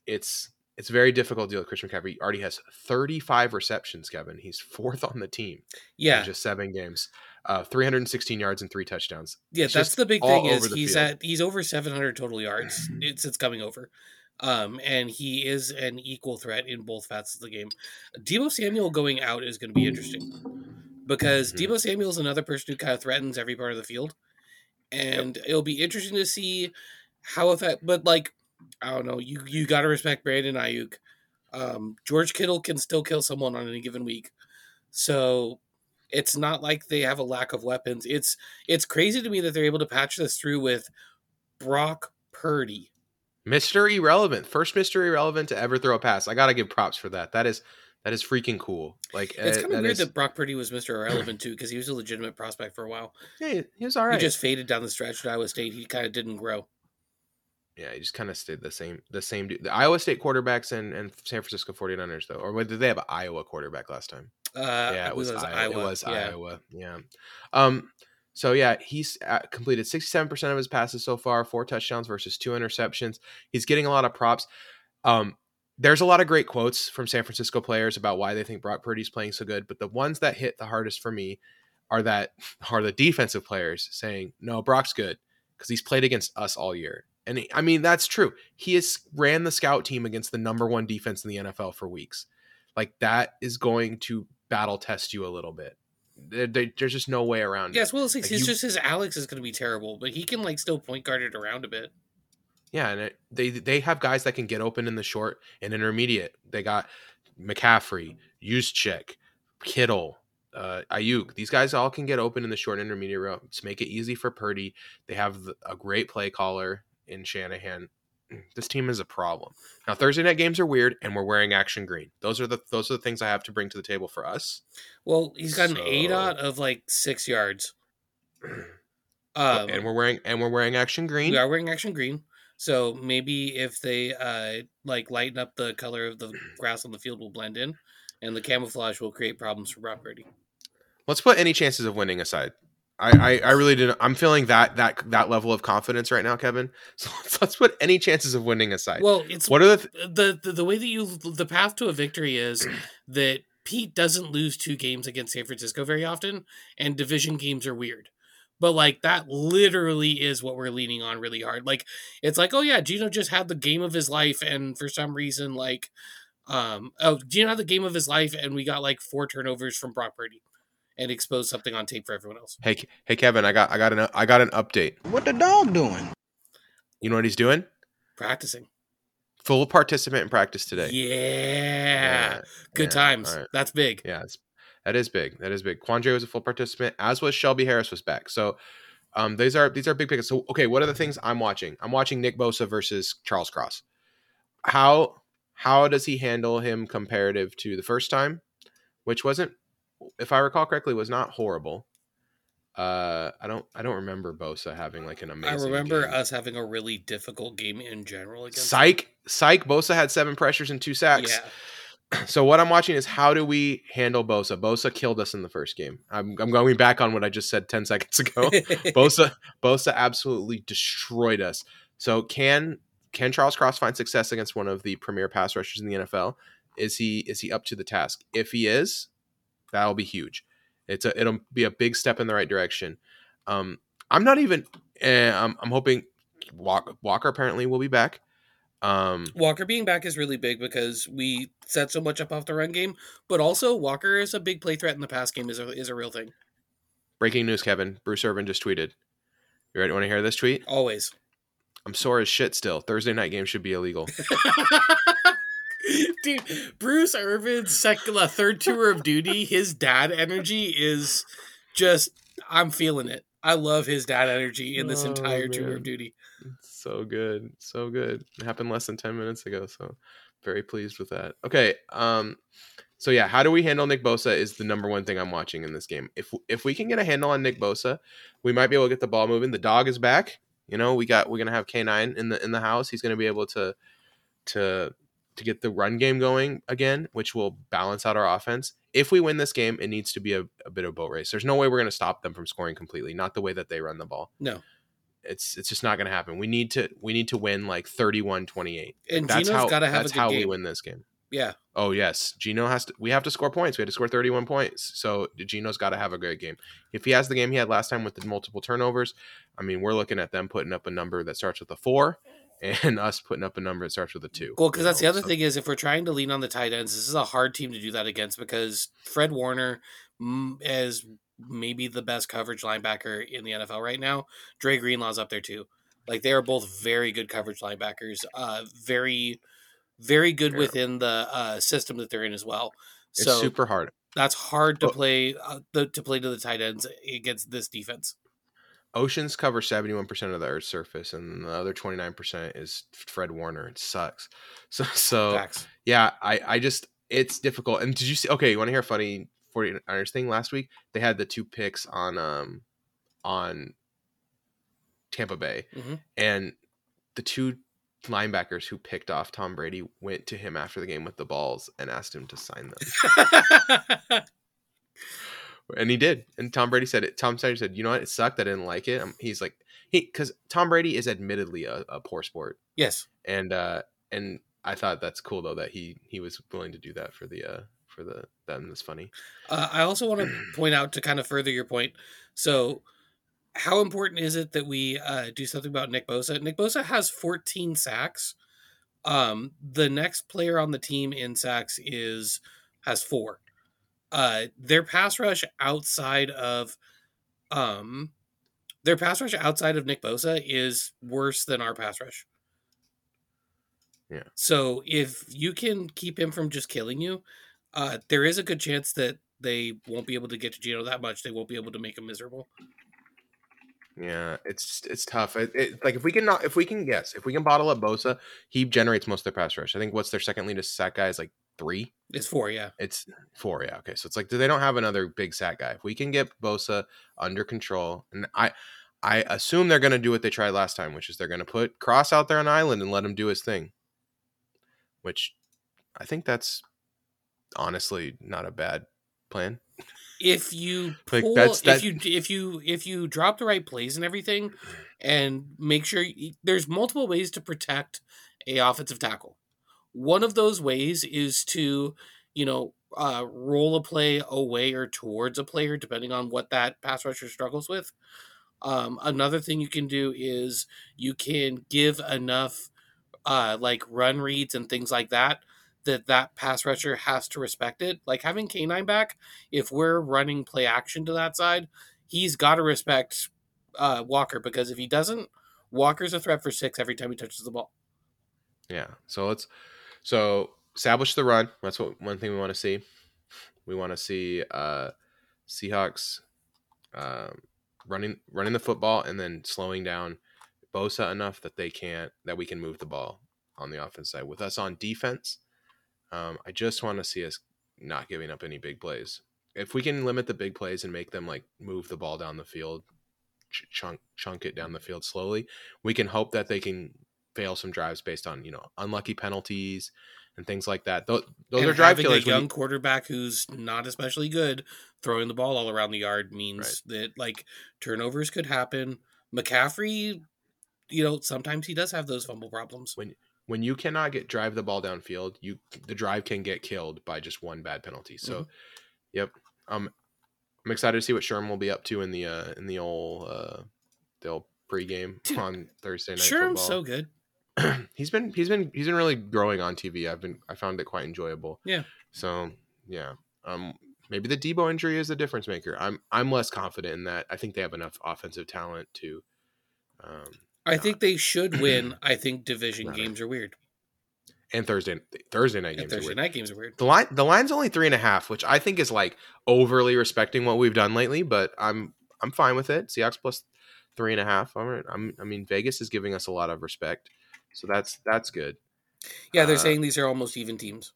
It's it's very difficult to deal with Christian McCaffrey. He already has 35 receptions, Kevin. He's fourth on the team Yeah, in just seven games. Uh, 316 yards and three touchdowns. yeah. it's That's the big thing is he's field. at he's over 700 total yards. It's it's coming over, um, and he is an equal threat in both facets of the game. Deebo Samuel going out is going to be interesting because Mhm. Deebo Samuel is another person who kind of threatens every part of the field, and it'll be interesting to see how effect. But like, I don't know. You you got to respect Brandon Aiyuk. Um, George Kittle can still kill someone on any given week, so it's not like they have a lack of weapons. It's it's crazy to me that they're able to patch this through with Brock Purdy. Mr. Irrelevant, first Mr. Irrelevant to ever throw a pass. I gotta give props for that. That is that is freaking cool. Like It's uh, kind of weird is- that Brock Purdy was Mr. Irrelevant too, because he was a legitimate prospect for a while. yeah, he was all right. He just faded down the stretch at Iowa State. He kind of didn't grow. yeah, he just kind of stayed the same. The same. dude. The Iowa State quarterbacks and, and San Francisco 49ers though, or did they have an Iowa quarterback last time? Uh, yeah, it was, believe Iowa. It was yeah. Iowa. Yeah. Um. So yeah, he's uh, completed sixty-seven percent of his passes so far, four touchdowns versus two interceptions. He's getting a lot of props. Um. There's a lot of great quotes from San Francisco players about why they think Brock Purdy's playing so good, but the ones that hit the hardest for me are that are the defensive players saying, "No, Brock's good because he's played against us all year." And he- I mean that's true. He has ran the scout team against the number one defense in the NFL for weeks. Like that is going to battle test you a little bit. There- there- there's just no way around it. Yes, it. well, it's like, Like, he's you- just his Alex is going to be terrible, but he can like still point guard it around a bit. Yeah, and it, they they have guys that can get open in the short and intermediate. They got McCaffrey, Juszczyk, Kittle, uh, Aiyuk. These guys all can get open in the short and intermediate routes. Make it easy for Purdy. They have a great play caller in Shanahan. This team is a problem. Now Thursday night games are weird, and we're wearing action green. Those are the those are the things I have to bring to the table for us. Well, he's got an So- A dot of like six yards. Um, and we're wearing and we're wearing action green. we are wearing action green, so maybe if they uh like lighten up the color of the grass on the field, will blend in, and the camouflage will create problems for Brock Purdy. Let's put any chances of winning aside. I, I, I really didn't. I'm feeling that that that level of confidence right now, Kevin. So let's, let's put any chances of winning aside. Well, it's what are the? Th- the, the the way that you the path to a victory is that Pete doesn't lose two games against San Francisco very often, and division games are weird. But like that literally is what we're leaning on really hard. Like it's like, oh yeah, Gino just had the game of his life, and for some reason, like, um, oh Gino had the game of his life, and we got like four turnovers from Brock Purdy, and expose something on tape for everyone else. hey hey Kevin, I got I got an I got an update. What the dog doing? You know what he's doing? Practicing, Full participant in practice today. yeah, good yeah, times. all right. That's big. Yeah, it's, that is big. That is big. Quandre was a full participant, as was Shelby Harris was back. So um, these are these are big picks. So okay, what are the things I'm watching? I'm watching Nick Bosa versus Charles Cross. How how does he handle him comparative to the first time, which wasn't, if I recall correctly, was not horrible. Uh, I don't I don't remember Bosa having like an amazing. I remember game. us having a really difficult game in general against. Psych, psych. Bosa had seven pressures and two sacks. Yeah. So what I'm watching is how do we handle Bosa? Bosa killed us in the first game. I'm, I'm going back on what I just said 10 seconds ago. Bosa Bosa absolutely destroyed us. So can can Charles Cross find success against one of the premier pass rushers in the NFL? Is he is he up to the task? If he is, that'll be huge. It's a it'll be a big step in the right direction. Um, I'm not even. Eh, I'm, I'm hoping Walker, Walker apparently will be back. Um, Walker being back is really big because we set so much up off the run game, but also Walker is a big play threat in the pass game is a, is a real thing. breaking news, Kevin. Bruce Irvin just tweeted. You ready? Want to hear this tweet? Always. I'm sore as shit. Still, Thursday night game should be illegal. Dude, Bruce Irvin's second, uh, third tour of duty, his dad energy is just, I'm feeling it. I love his dad energy in this Oh, entire tour of duty. so good, so good. It happened less than ten minutes ago, so very pleased with that. Okay, um, so yeah, how do we handle Nick Bosa is the number one thing I'm watching in this game. If if we can get a handle on Nick Bosa, we might be able to get the ball moving. The dog is back. You know, we got we're gonna have K9 in the in the house. He's gonna be able to to to get the run game going again, which will balance out our offense. If we win this game, it needs to be a, a bit of a boat race. There's no way we're going to stop them from scoring completely. Not the way that they run the ball. No. It's it's just not going to happen. We need to we need to win like 31-28. And That's Gino's how got to have a that's how we win this game. Yeah. Oh yes, Gino has to. We have to score points. We had to score 31 points. So Gino's got to have a great game. If he has the game he had last time with the multiple turnovers, I mean, we're looking at them putting up a number that starts with a four, and us putting up a number that starts with a two. Well, because that's the other so- thing is if we're trying to lean on the tight ends, this is a hard team to do that against because Fred Warner is maybe the best coverage linebacker in the NFL right now. Dre Greenlaw's up there too. Like they are both very good coverage linebackers. Uh, very, very good within the uh, system that they're in as well. It's So super hard. that's hard to play uh, the, to play to the tight ends against this defense. Oceans cover 71% of the Earth's surface, and the other 29% is Fred Warner. It sucks. So, so Facts. yeah, I, I just, it's difficult. And did you see, okay, you want to hear a funny 49ers thing last week? They had the two picks on, um, on Tampa Bay, Mhm. and the two linebackers who picked off Tom Brady went to him after the game with the balls and asked him to sign them. and he did. And Tom Brady said it. Tom Snyder said, "You know what? It sucked. I didn't like it." Um he's like, he because Tom Brady is admittedly a, a poor sport, yes. and uh, and I thought that's cool though that he he was willing to do that for the uh for the them. That's funny. Uh, I also want to point out to kind of further your point. So, how important is it that we uh, do something about Nick Bosa? Nick Bosa has 14 sacks. Um, the next player on the team in sacks is has four. Uh, their pass rush outside of, um, their pass rush outside of Nick Bosa is worse than our pass rush. Yeah. So if you can keep him from just killing you, uh, there is a good chance that they won't be able to get to Gino that much. They won't be able to make him miserable. Yeah, it's it's tough. It, it, like if we can not if we can guess if we can bottle up Bosa, he generates most of their pass rush. I think what's their second lead sack guy is like three. It's four, yeah. It's four, yeah. Okay, so it's like they don't have another big sack guy. If we can get Bosa under control, and I, I assume they're going to do what they tried last time, which is they're going to put Cross out there on island and let him do his thing. Which, I think that's honestly not a bad plan. If you Like, pull, that's- if you if you if you drop the right plays and everything, and make sure you, there's multiple ways to protect a offensive tackle. One of those ways is to, you know, uh, roll a play away or towards a player, depending on what that pass rusher struggles with. Um, another thing you can do is you can give enough, uh, like run reads and things like that, that that pass rusher has to respect it. Like having K9 back, if we're running play action to that side, he's got to respect uh, Walker because if he doesn't, Walker's a threat for six every time he touches the ball. Yeah. So let's so establish the run. That's what one thing we want to see. We want to see uh Seahawks um running running the football and then slowing down Bosa enough that they can't that we can move the ball on the offense side. With us on defense, um, I just want to see us not giving up any big plays. If we can limit the big plays and make them like move the ball down the field, ch- chunk chunk it down the field slowly, we can hope that they can fail some drives based on you know unlucky penalties and things like that. Those, those are drive killers. A young you- quarterback who's not especially good throwing the ball all around the yard means that like turnovers could happen. McCaffrey, you know, sometimes he does have those fumble problems. when when you cannot get drive the ball downfield, you the drive can get killed by just one bad penalty. So, Mhm. yep. Um, I'm excited to see what Sherm will be up to in the uh in the old uh the old pregame Dude, on Thursday night I'm football. so good. he's been he's been he's been really growing on TV. I've been I found it quite enjoyable. Yeah. So yeah. Um maybe the Deebo injury is the difference maker. I'm I'm less confident in that. I think they have enough offensive talent to um I think they should win. I think division Rather. games are weird. and Thursday Thursday night And games. are Thursday weird. night games are weird. The line the line's only three and a half, which I think is like overly respecting what we've done lately, but I'm I'm fine with it. Seahawks plus three and a half. All right. I'm I mean Vegas is giving us a lot of respect. So that's that's good. Yeah, they're Uh, saying these are almost even teams.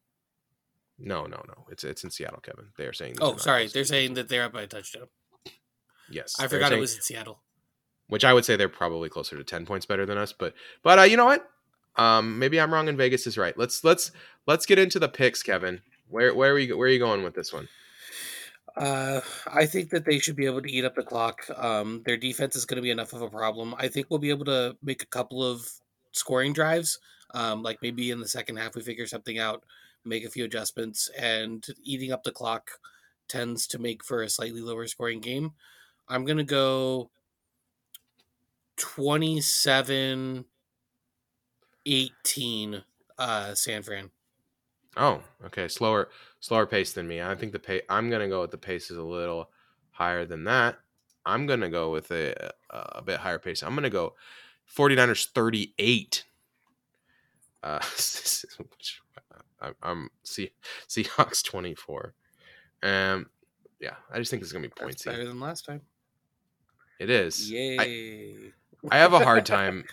No, no, no. It's it's in Seattle, Kevin. They are saying Oh, sorry. They're saying that they're up by a touchdown. Yes. I forgot it was in Seattle. which I would say they're probably closer to 10 points better than us, but but uh, you know what? Um maybe I'm wrong and Vegas is right. Let's let's let's get into the picks, Kevin. Where where are you where are you going with this one? Uh, I think that they should be able to eat up the clock. Um, their defense is going to be enough of a problem. I think we'll be able to make a couple of scoring drives. Um, like maybe in the second half we figure something out, make a few adjustments, and eating up the clock tends to make for a slightly lower scoring game. I'm gonna go 27 18 uh San Fran. Oh, okay. Slower slower pace than me. I think the pace I'm going to go with the pace is a little higher than that. I'm going to go with a a bit higher pace. I'm going to go 49ers 38. Uh which, I, I'm see Seahawks 24. Um yeah, I just think it's going to be That's pointsy. better than last time. It is. Yay. I have a hard time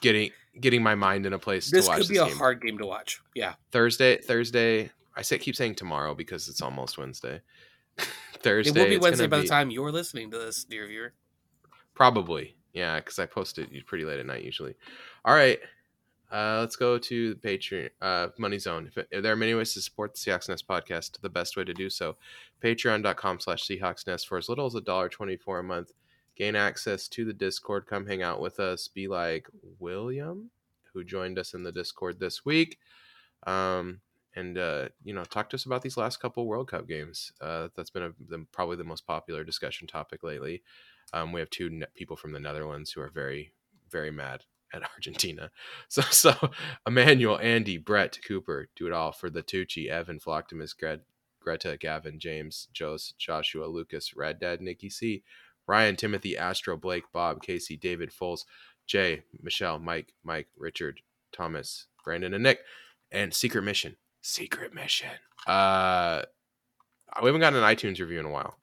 getting getting my mind in a place this to watch could be a game. hard game to watch. Yeah. Thursday, Thursday. I say keep saying tomorrow because it's almost Wednesday. Thursday. it will be Wednesday gonna by the time you're listening to this, dear viewer. Probably, yeah, because I post it pretty late at night usually. All right, uh, let's go to the Patreon uh, Money Zone. If, if there are many ways to support the Seahawks Nest podcast, the best way to do so: Patreon.com/slash Seahawks Nest for as little as a dollar twenty-four a month. Gain access to the Discord. Come hang out with us. Be like William, who joined us in the Discord this week. Um, and uh, you know, talk to us about these last couple World Cup games. Uh, that's been a, the, probably the most popular discussion topic lately. Um, we have two ne- people from the Netherlands who are very, very mad at Argentina. So, so Emmanuel, Andy, Brett, Cooper, do it all for the Tucci, Evan, Flocktimus, Gret, Greta, Gavin, James, Jos, Joshua, Lucas, Rad Dad, Nikki C, Ryan, Timothy, Astro, Blake, Bob, Casey, David, Foles, Jay, Michelle, Mike, Mike, Richard, Thomas, Brandon, and Nick, and Secret Mission. Secret Mission. Uh, we haven't gotten an iTunes review in a while.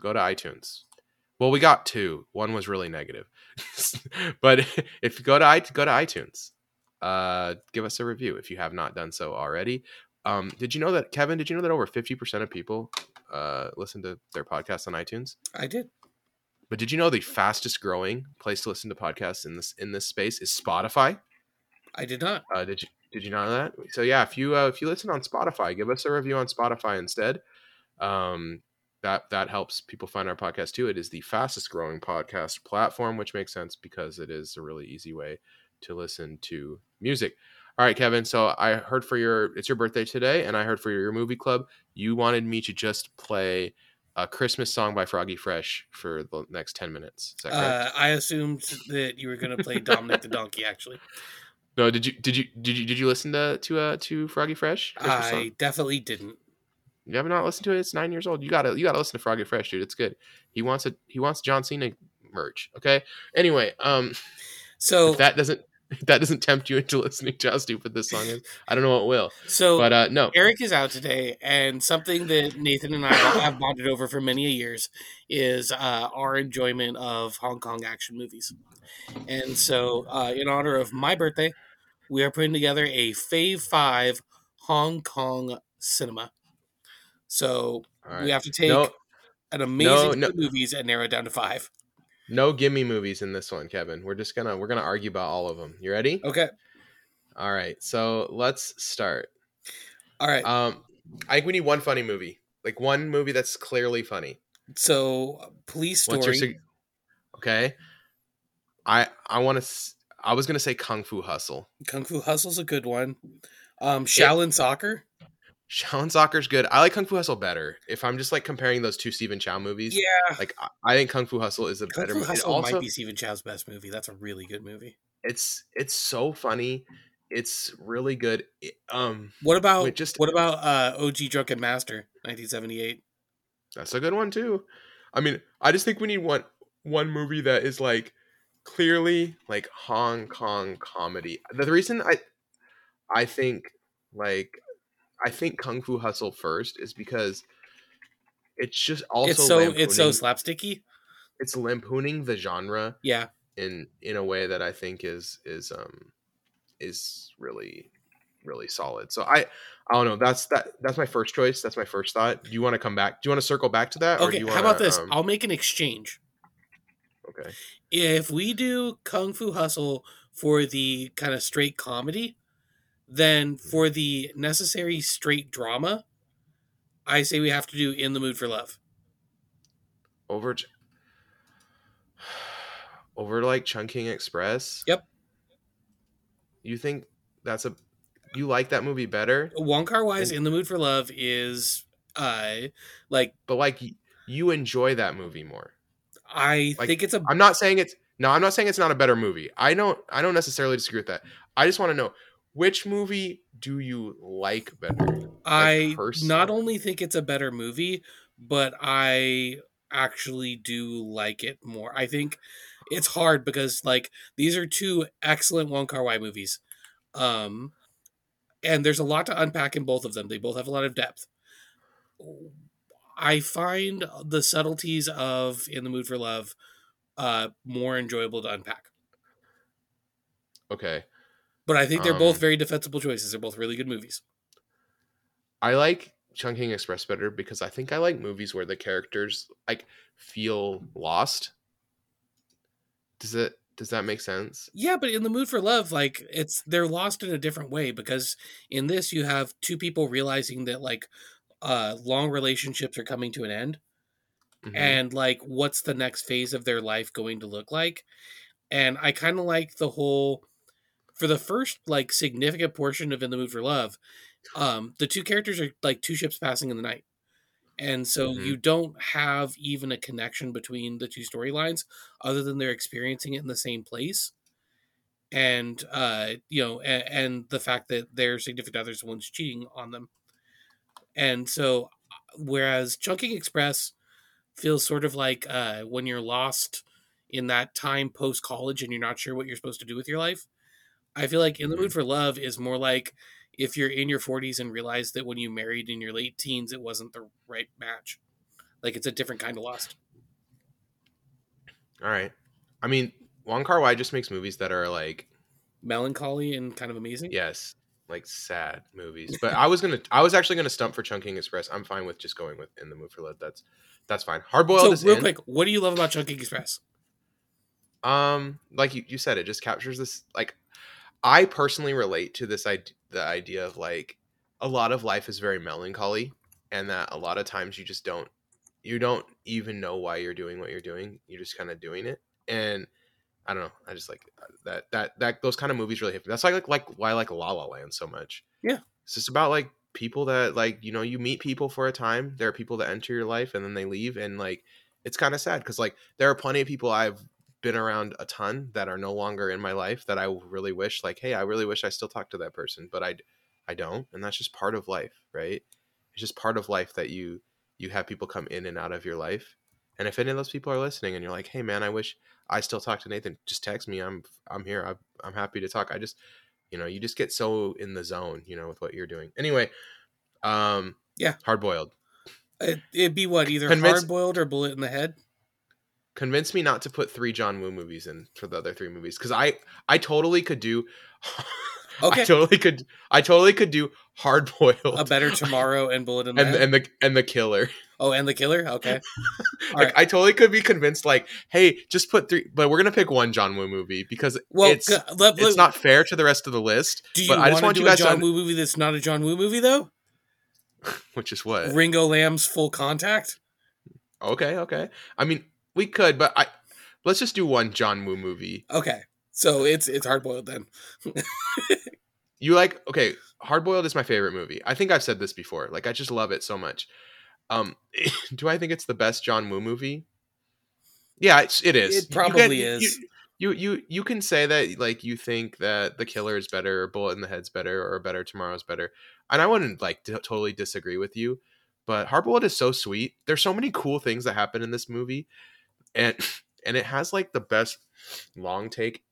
Go to iTunes. Well, we got two. One was really negative, but if you go to go to iTunes, uh, give us a review if you have not done so already. Um, did you know that Kevin? Did you know that over fifty percent of people uh, listen to their podcasts on iTunes? I did. But did you know the fastest growing place to listen to podcasts in this in this space is Spotify? I did not. Uh, did you did you know that? So yeah, if you uh, if you listen on Spotify, give us a review on Spotify instead. Um, that that helps people find our podcast too. It is the fastest growing podcast platform, which makes sense because it is a really easy way to listen to music. All right, Kevin. So I heard for your it's your birthday today, and I heard for your movie club, you wanted me to just play a Christmas song by Froggy Fresh for the next ten minutes. Uh, I assumed that you were going to play Dominic the Donkey. Actually, no, did you did you did you did you listen to to uh to Froggy Fresh? Christmas song? I definitely didn't. You have not listened to it? It's nine years old. You gotta you gotta listen to Froggy Fresh, dude. It's good. He wants a he wants John Cena merch. Okay. Anyway, um, So, that doesn't if that doesn't tempt you into listening to how stupid this song is, I don't know what will. so But uh, no, Eric is out today, and something that Nathan and I have bonded over for many a years is uh, our enjoyment of Hong Kong action movies. And so, uh, in honor of my birthday, we are putting together a Fave Five Hong Kong cinema. So right. we have to take no an amazing no. few movies and narrow it down to five. no gimme movies in this one, Kevin. We're just gonna we're gonna argue about all of them. You ready? Okay. All right. So let's start. All right. Um, I think we need one funny movie, like one movie that's clearly funny. so, police What's story. sug- okay? I I want to I was gonna say Kung Fu Hustle. Kung Fu Hustle's a good one. Um, Shaolin Soccer. Shaolin Soccer's good. I like Kung Fu Hustle better. If I'm just like comparing those two Stephen Chow movies, Yeah, like I- I think Kung Fu Hustle is a Kung better Fu movie. It Hustle also, might be Stephen Chow's best movie. That's a really good movie. it's it's so funny. It's really good. It- um, What about Wait, just- what about uh, OG Drunken Master, 1978? that's a good one too. I mean, I just think we need one one movie that is like clearly like Hong Kong comedy. The reason I I think like I think Kung Fu Hustle first is because it's just also it's so it's so slapsticky. it's lampooning the genre Yeah, in in a way that I think is is um is really really solid. So I I don't know. That's that that's my first choice. That's my first thought. Do you want to come back? Do you want to circle back to that? or do Okay, you how wanna, about this? um, I'll make an exchange. okay. If we do Kung Fu Hustle for the kind of straight comedy, then for the necessary straight drama, I say we have to do In the Mood for Love. Over over like Chungking Express. Yep. You think that's a you like that movie better? Wong Kar Wai's In the Mood for Love is uh like But like you enjoy that movie more. I Like, think it's a I'm not saying it's no, I'm not saying it's not a better movie. I don't I don't necessarily disagree with that. I just want to know which movie do you like better? I person. not only think it's a better movie, but I actually do like it more. I think it's hard because like these are two excellent Wong Kar Wai movies. Um and there's a lot to unpack in both of them. They both have a lot of depth. I find the subtleties of In the Mood for Love uh more enjoyable to unpack. Okay. But I think they're both Um, very defensible choices. They're both really good movies. I like Chungking Express better because I think I like movies where the characters like feel lost. Does it does that make sense? Yeah, but in the mood for love, like it's they're lost in a different way because in this you have two people realizing that like uh long relationships are coming to an end Mhm. and like what's the next phase of their life going to look like. And I kind of like the whole for the first like significant portion of In the Mood for Love, um the two characters are like two ships passing in the night. And so Mhm. you don't have even a connection between the two storylines other than they're experiencing it in the same place and uh you know and, and the fact that their significant other's the one's cheating on them and so whereas chungking express feels sort of like uh when you're lost in that time post college and you're not sure what you're supposed to do with your life i feel like in the mood for love is more like if you're in your 40s and realize that when you married in your late teens it wasn't the right match like it's a different kind of lost All right. I mean, Wong Kar Wai just makes movies that are like melancholy and kind of amazing yes, like sad movies. But I was gonna, I was actually gonna stump for Chungking Express. I'm fine with just going with In the Mood for Love. That's that's fine. Hard boiled so is real in. quick what do you love about chungking express Um, like you, you said, it just captures this. Like, I personally relate to this idea, the idea of like a lot of life is very melancholy, and that a lot of times you just don't, you don't even know why you're doing what you're doing. You're just kind of doing it, and I don't know. I just like that that that those kind of movies really hit me. That's why I like like why I like La La Land so much. Yeah. it's just about like people that like you know you meet people for a time. There are people that enter your life and then they leave, and like it's kind of sad because like there are plenty of people I've been around a ton that are no longer in my life that I really wish like hey I really wish I still talked to that person but I I don't and that's just part of life right? It's just part of life that you you have people come in and out of your life and if any of those people are listening and you're like hey man I wish I still talk to Nathan just text me I'm I'm here I'm, I'm happy to talk. I just you know you just get so in the zone you know with what you're doing. Anyway um Yeah. hard boiled. It, it'd be what either hard boiled or bullet in the head convince me not to put three John Woo movies in for the other three movies because I I totally could do. Okay. I totally could. I totally could do hard boiled. a better tomorrow and bullet in the and and the and the killer. oh and the killer okay Like right. I totally could be convinced. Like, hey, just put three. But we're gonna pick one John Woo movie because well it's g- let- it's not fair to the rest of the list. do you but I just want you do a guys to john woo movie that's not a john woo movie though Which is what? ringo lam's full contact Okay, okay. I mean, we could, but I let's just do one John Woo movie. okay So it's it's hard boiled then. You like okay, Hard Boiled is my favorite movie. I think I've said this before. Like I just love it so much. Um, do I think it's the best John Woo movie? Yeah, it's, it is. It You probably can- is. You, you you you can say that like you think that The Killer is better, or Bullet in the Head's better, or Better Tomorrow's better, and I wouldn't like t- totally disagree with you. But Hard Boiled is so sweet. There's so many cool things that happen in this movie, and and it has like the best long take,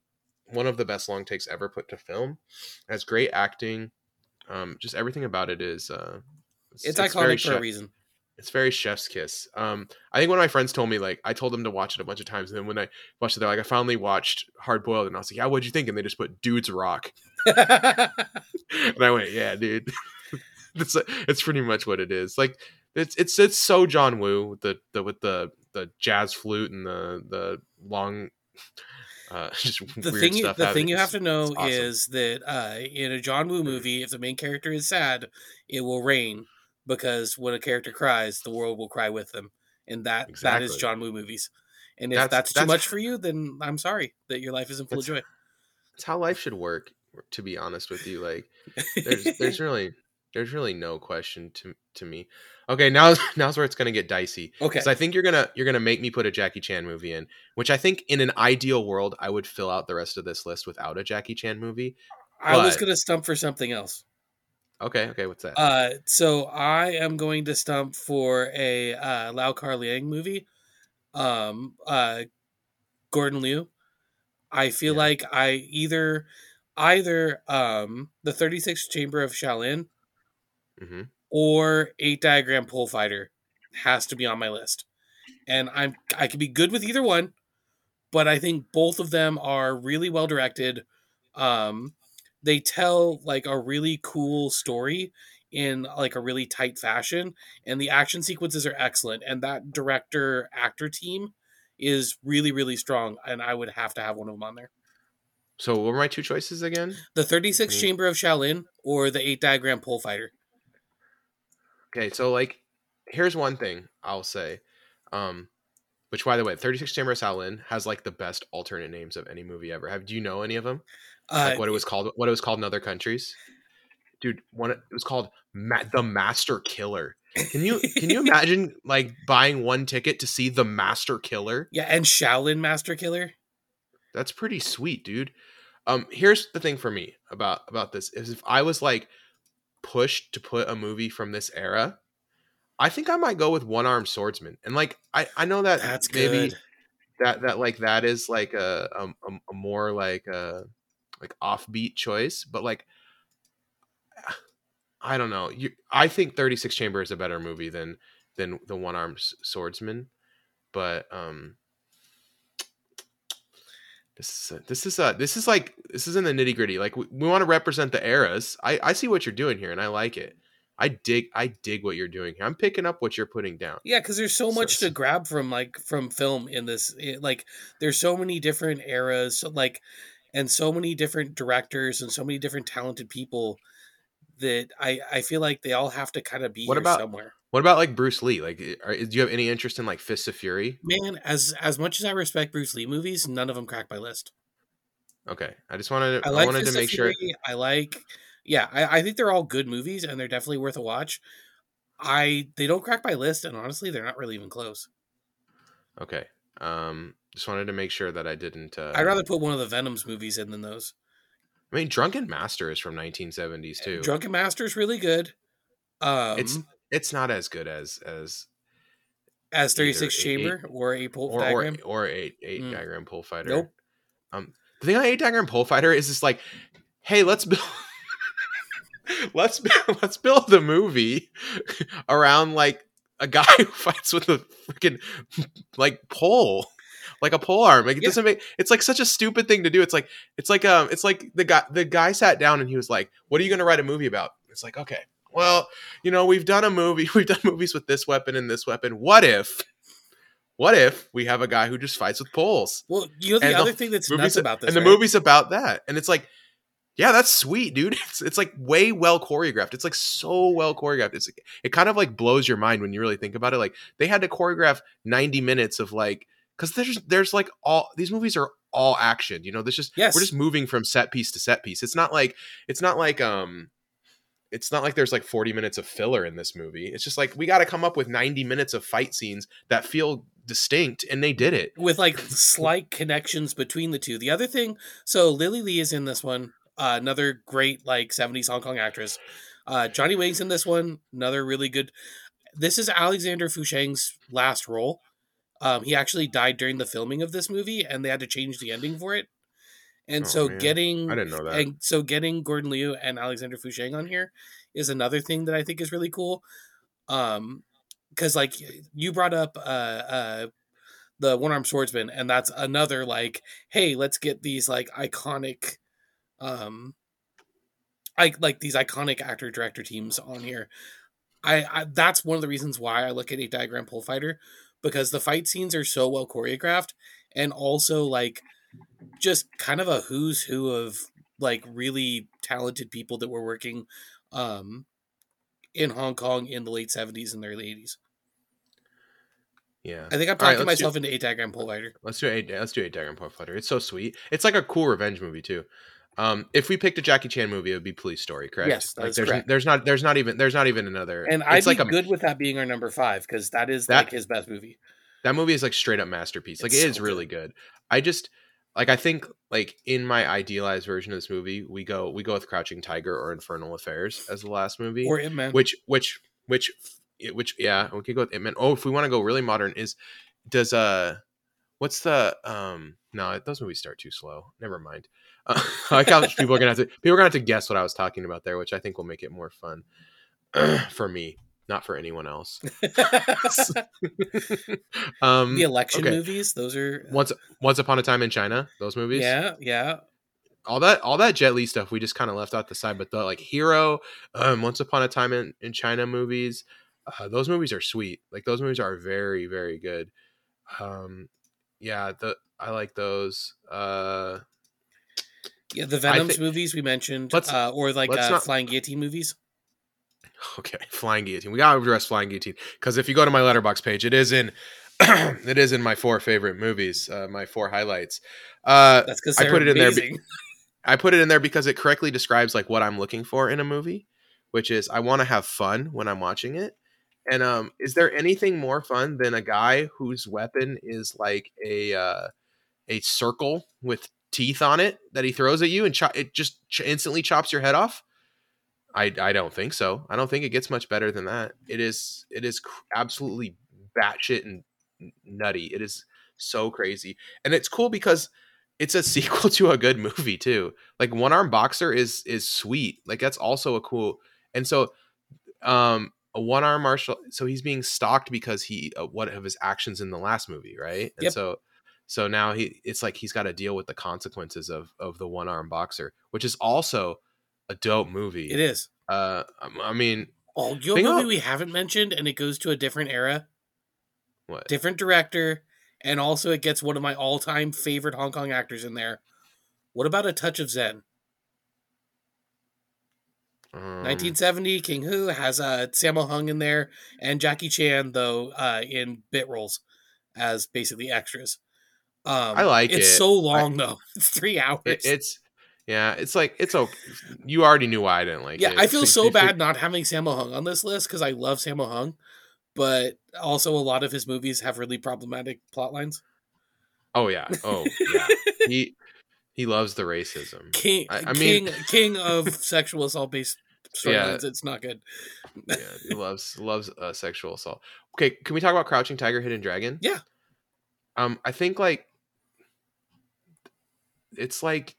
one of the best long takes ever put to film. It has great acting. Um, just everything about it is uh, It's, very iconic for chef- a reason. it's very chef's kiss. Um, I think one of my friends told me like I told them to watch it a bunch of times, and then when I watched it, they're like, I finally watched Hard Boiled, and I was like, Yeah, what'd you think? And they just put Dudes Rock, and I went, Yeah, dude, it's it's pretty much what it is. Like it's it's it's so John Woo with the the with the the jazz flute and the the long. Uh, just the thing you, the thing you have to know awesome. is that uh, in a John Woo movie, if the main character is sad, it will rain because when a character cries, the world will cry with them, and that that Exactly. is John Woo movies. And if That's- that's, too that's- much for you, then I'm sorry that your life isn't full of joy. It's how life should work. To be honest with you, like there's there's really there's really no question to to me. Okay, now now's where it's gonna get dicey. okay. Because I think you're gonna you're gonna make me put a Jackie Chan movie in, which I think in an ideal world I would fill out the rest of this list without a Jackie Chan movie. I was gonna stump for something else. Okay, okay, what's that? Uh, so I am going to stump for a uh, Lau Kar Leung movie. Um, uh, Gordon Liu. I feel Yeah. like I either either um the 36th Chamber of Shaolin hmm or Eight Diagram Pole Fighter has to be on my list. And I'm I could be good with either one, but I think both of them are really well directed. Um they tell like a really cool story in like a really tight fashion and the action sequences are excellent and that director actor team is really really strong and I would have to have one of them on there. So what were my two choices again? The 36th Mm. Chamber of Shaolin or the Eight Diagram Pole Fighter. Okay, so like here's one thing I'll say. Um which by the way, 36 Chamber of Shaolin has like the best alternate names of any movie ever. Have do you know any of them? Uh, like what it was called what it was called in other countries dude one it was called Ma- the master killer can you can you imagine like buying one ticket to see the master killer yeah, and Shaolin Master Killer. that's pretty sweet dude um here's the thing for me about about this is if i was like pushed to put a movie from this era i think i might go with one armed swordsman and like i i know that That's maybe good. that that like that is like a a, a- a more like a like offbeat choice but like i don't know you i think 36 chamber is a better movie than than the one armed swordsman but um this is this is uh this is like this is in the nitty gritty like we, we want to represent the eras i i see what you're doing here and i like it i dig i dig what you're doing here i'm picking up what you're putting down Yeah, because there's so So much to grab from like from film in this. like, there's so many different eras, like, and so many different directors and so many different talented people that I I feel like they all have to kind of be What here about- somewhere. What about like bruce lee like are, do you have any interest in like fists of fury Man, as as much as I respect Bruce Lee movies, none of them crack my list. Okay, I just wanted to, I I, wanted to make sure. I like, yeah, I, I think they're all good movies and they're definitely worth a watch. I they don't crack my list, and honestly, they're not really even close. Okay, um, just wanted to make sure that I didn't. Uh, I'd rather put one of the Venoms movies in than those. I mean, Drunken Master is from 1970s too. Drunken Master is really good. Um, It's it's not as good as as as either 36 eight- Chamber or a Pole or or, Diagram. or eight eight Mm. diagram pole fighter. Nope. Um, the thing on eight diagram pole fighter is just like, hey, let's build. let's build, let's build a movie around like a guy who fights with a freaking like pole like a pole arm like it Yeah. doesn't make it's like such a stupid thing to do it's like it's like um it's like the guy the guy sat down and he was like what are you going to write a movie about it's like okay well you know we've done a movie we've done movies with this weapon and this weapon what if what if we have a guy who just fights with poles Well, you know the And the other thing that's nuts about this, and the right? movie's about that and it's like yeah that's sweet dude it's, it's like way well choreographed it's like so well choreographed it's it kind of like blows your mind when you really think about it like they had to choreograph 90 minutes of like because there's there's like all these movies are all action. You know, this just Yes. we're just moving from set piece to set piece. It's not like it's not like um it's not like there's like 40 minutes of filler in this movie. It's just like we got to come up with 90 minutes of fight scenes that feel distinct and they did it. with like slight connections between the two. The other thing, so Lily Li is in this one, uh, another great like 70s Hong Kong actress. Uh, Johnny Wang's in this one, another really good. This is Alexander Fusheng's last role. Um, he actually died during the filming of this movie, and they had to change the ending for it. And Oh, so man. getting I didn't know that. and so getting Gordon Liu and Alexander Fusheng on here is another thing that I think is really cool. Um, because like you brought up uh uh the one armed swordsman, and that's another like, hey, let's get these like iconic, um, I like these iconic actor director teams on here. I, I that's one of the reasons why I look at a diagram pole fighter because the fight scenes are so well choreographed and also like just kind of a who's who of like really talented people that were working um in Hong Kong in the late 70s and early 80s. Yeah. I think I'm talking do- myself into a diagram pole fighter. Let's do a let's do a Diagram Pole Fighter. It's so sweet. It's like a cool revenge movie too. Um, if we picked a Jackie Chan movie, it would be Police Story, correct? Yes, like there's correct. there's not there's not even there's not even another. And I'd like a good with that being our number five because that is That- like his best movie. that movie is like straight up masterpiece. Like It's it is so really good. I just like I think like in my idealized version of this movie, we go we go with Crouching Tiger or Infernal Affairs as the last movie. Or Ip Man. which which which which yeah we could go with Ip Man. Oh, if we want to go really modern, is does uh what's the um no those movies start too slow. Never mind. Uh, I like how people are gonna have to people are gonna have to guess what I was talking about there, which I think will make it more fun for me, not for anyone else. um, the election okay. movies, those are once Once Upon a Time in China, those movies, yeah, yeah. all that all that Jet Li stuff we just kind of left out the side, but the like Hero, um, Once Upon a Time in, in China movies, uh, those movies are sweet. Like those movies are very very good. Um, yeah, the I like those. Uh, Yeah, the Venoms thi- movies we mentioned, uh, or like uh, not- Flying Guillotine movies. okay, Flying Guillotine. We gotta address Flying Guillotine because if you go to my Letterboxd page, it is in. it is in my four favorite movies, uh, my four highlights. Uh, That's because I put it in there be- I put it in there because it correctly describes like what I'm looking for in a movie, which is I want to have fun when I'm watching it. And um, is there anything more fun than a guy whose weapon is like a uh, a circle with teeth on it that he throws at you and cho- it just ch- instantly chops your head off? I I don't think so. I don't think it gets much better than that. It is it is cr- absolutely batshit and nutty. It is so crazy, and it's cool because it's a sequel to a good movie too. Like One Arm Boxer is is sweet. Like that's also a cool. And so, um, a one arm martial. So he's being stalked because he uh, what of his actions in the last movie, right? And Yep. so, so now he it's like he's got to deal with the consequences of of the one arm boxer, which is also a dope movie. It is. Uh, um, I mean, Oh, you know movie we haven't mentioned, and it goes to a different era, what? different director, and also it gets one of my all-time favorite Hong Kong actors in there. What about A Touch of Zen? Um, 1970, King Hu has uh, Sammo Hung in there, and Jackie Chan though uh, in bit roles as basically extras. Um, I like it's it. so long though; it's three hours. It, it's yeah, it's like it's okay. You already knew why I didn't like yeah, it. I feel so bad not having Sammo Hung on this list because I love Sammo Hung, but also a lot of his movies have really problematic plot lines. Oh yeah. Oh yeah. he he loves the racism. King, I- I mean- king, king of sexual assault based storylines. It's not good. yeah, he loves loves uh, sexual assault. Okay, can we talk about Crouching Tiger, Hidden Dragon? Yeah. Um, I think like it's like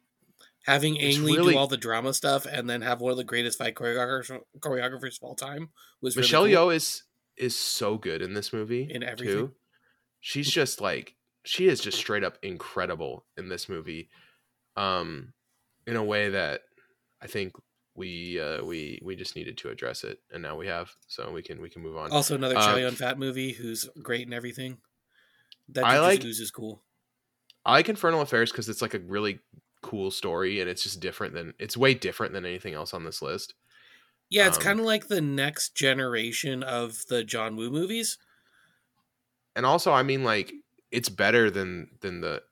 Having Ang Lee really- do all the drama stuff and then have one of the greatest fight choreographers choreographers of all time was really Michelle cool. Yeoh is is so good in this movie. In everything. Too. She's just like she is just straight up incredible in this movie. Um, in a way that I think we uh we we just needed to address it and now we have so we can we can move on Also, another Uh, Chow Yun Fat movie who's great in everything. That I like- oozes cool. I like Infernal Affairs because it's like a really cool story and it's just different than it's way different than anything else on this list. Yeah, it's um, kind of like the next generation of the John Woo movies. And also, I mean, like it's better than than the.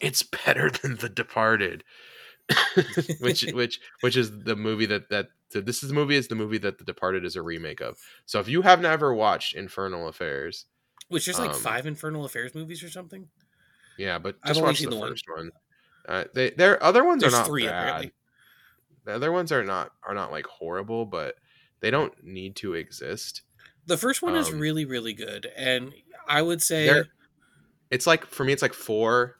it's better than The Departed, which which which is the movie that that so this is the movie is the movie that The Departed is a remake of. So if you have never watched Infernal Affairs, Which there's like Um, five Infernal Affairs movies or something. yeah, but I've just only watch seen the, the one. first one. Uh, they their other ones There's are not three bad. apparently. The other ones are not are not like horrible, but they don't need to exist. The first one is Um, really really good, and I would say It's like for me, it's like four,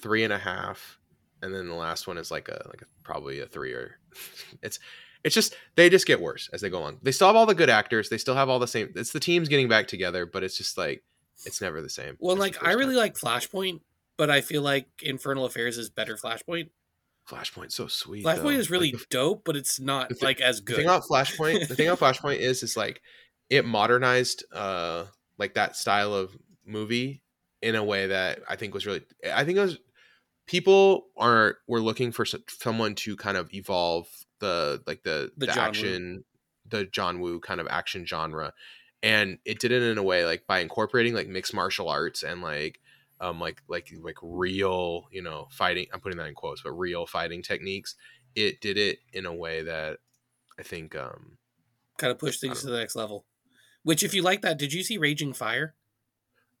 three and a half, and then the last one is like a like a, probably a three or it's it's just they just get worse as they go along. They still have all the good actors. They still have all the same. It's the teams getting back together, but it's just like it's never the same. well, like I really time. like Flashpoint, but I feel like Infernal Affairs is better. Flashpoint. Flashpoint's so sweet. Flashpoint though. is really Like, dope, but it's not the like as The good. thing about Flashpoint, the thing about Flashpoint is, is like it modernized, uh, like that style of movie in a way that I think was really. I think it was people are were looking for someone to kind of evolve the like the The the, John Woo. action, the John Woo kind of action genre, and it did it in a way like by incorporating like mixed martial arts and like um like like like real you know fighting i'm putting that in quotes but real fighting techniques it did it in a way that i think um kind of pushed things to the next level. Which, if you like that, did you see Raging Fire?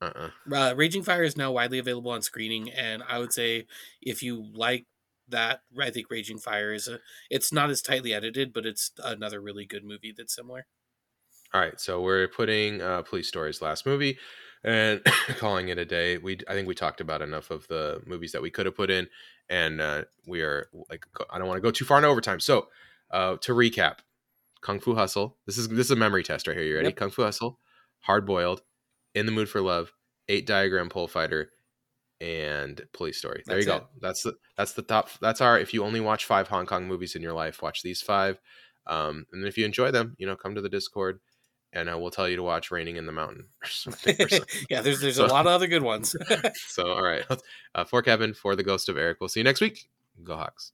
uh-uh. Uh, Raging Fire is now widely available on screening, and I would say if you like that, I think Raging Fire is a. It's not as tightly edited, but it's another really good movie that's similar. all right so we're putting uh police stories last movie and calling it a day we i think we talked about enough of the movies that we could have put in and uh we are like i don't want to go too far in overtime so uh to recap kung fu hustle this is this is a memory test right here you ready Yep. kung fu hustle hard boiled in the mood for love eight diagram pole fighter and police story there you go it. that's the that's the top that's our if you only watch five hong kong movies in your life watch these five um and if you enjoy them you know come to the discord and uh, we'll tell you to watch raining in the mountain or something, or something. yeah, there's there's So- a lot of other good ones. so all right uh, for kevin for the ghost of eric we'll see you next week go hawks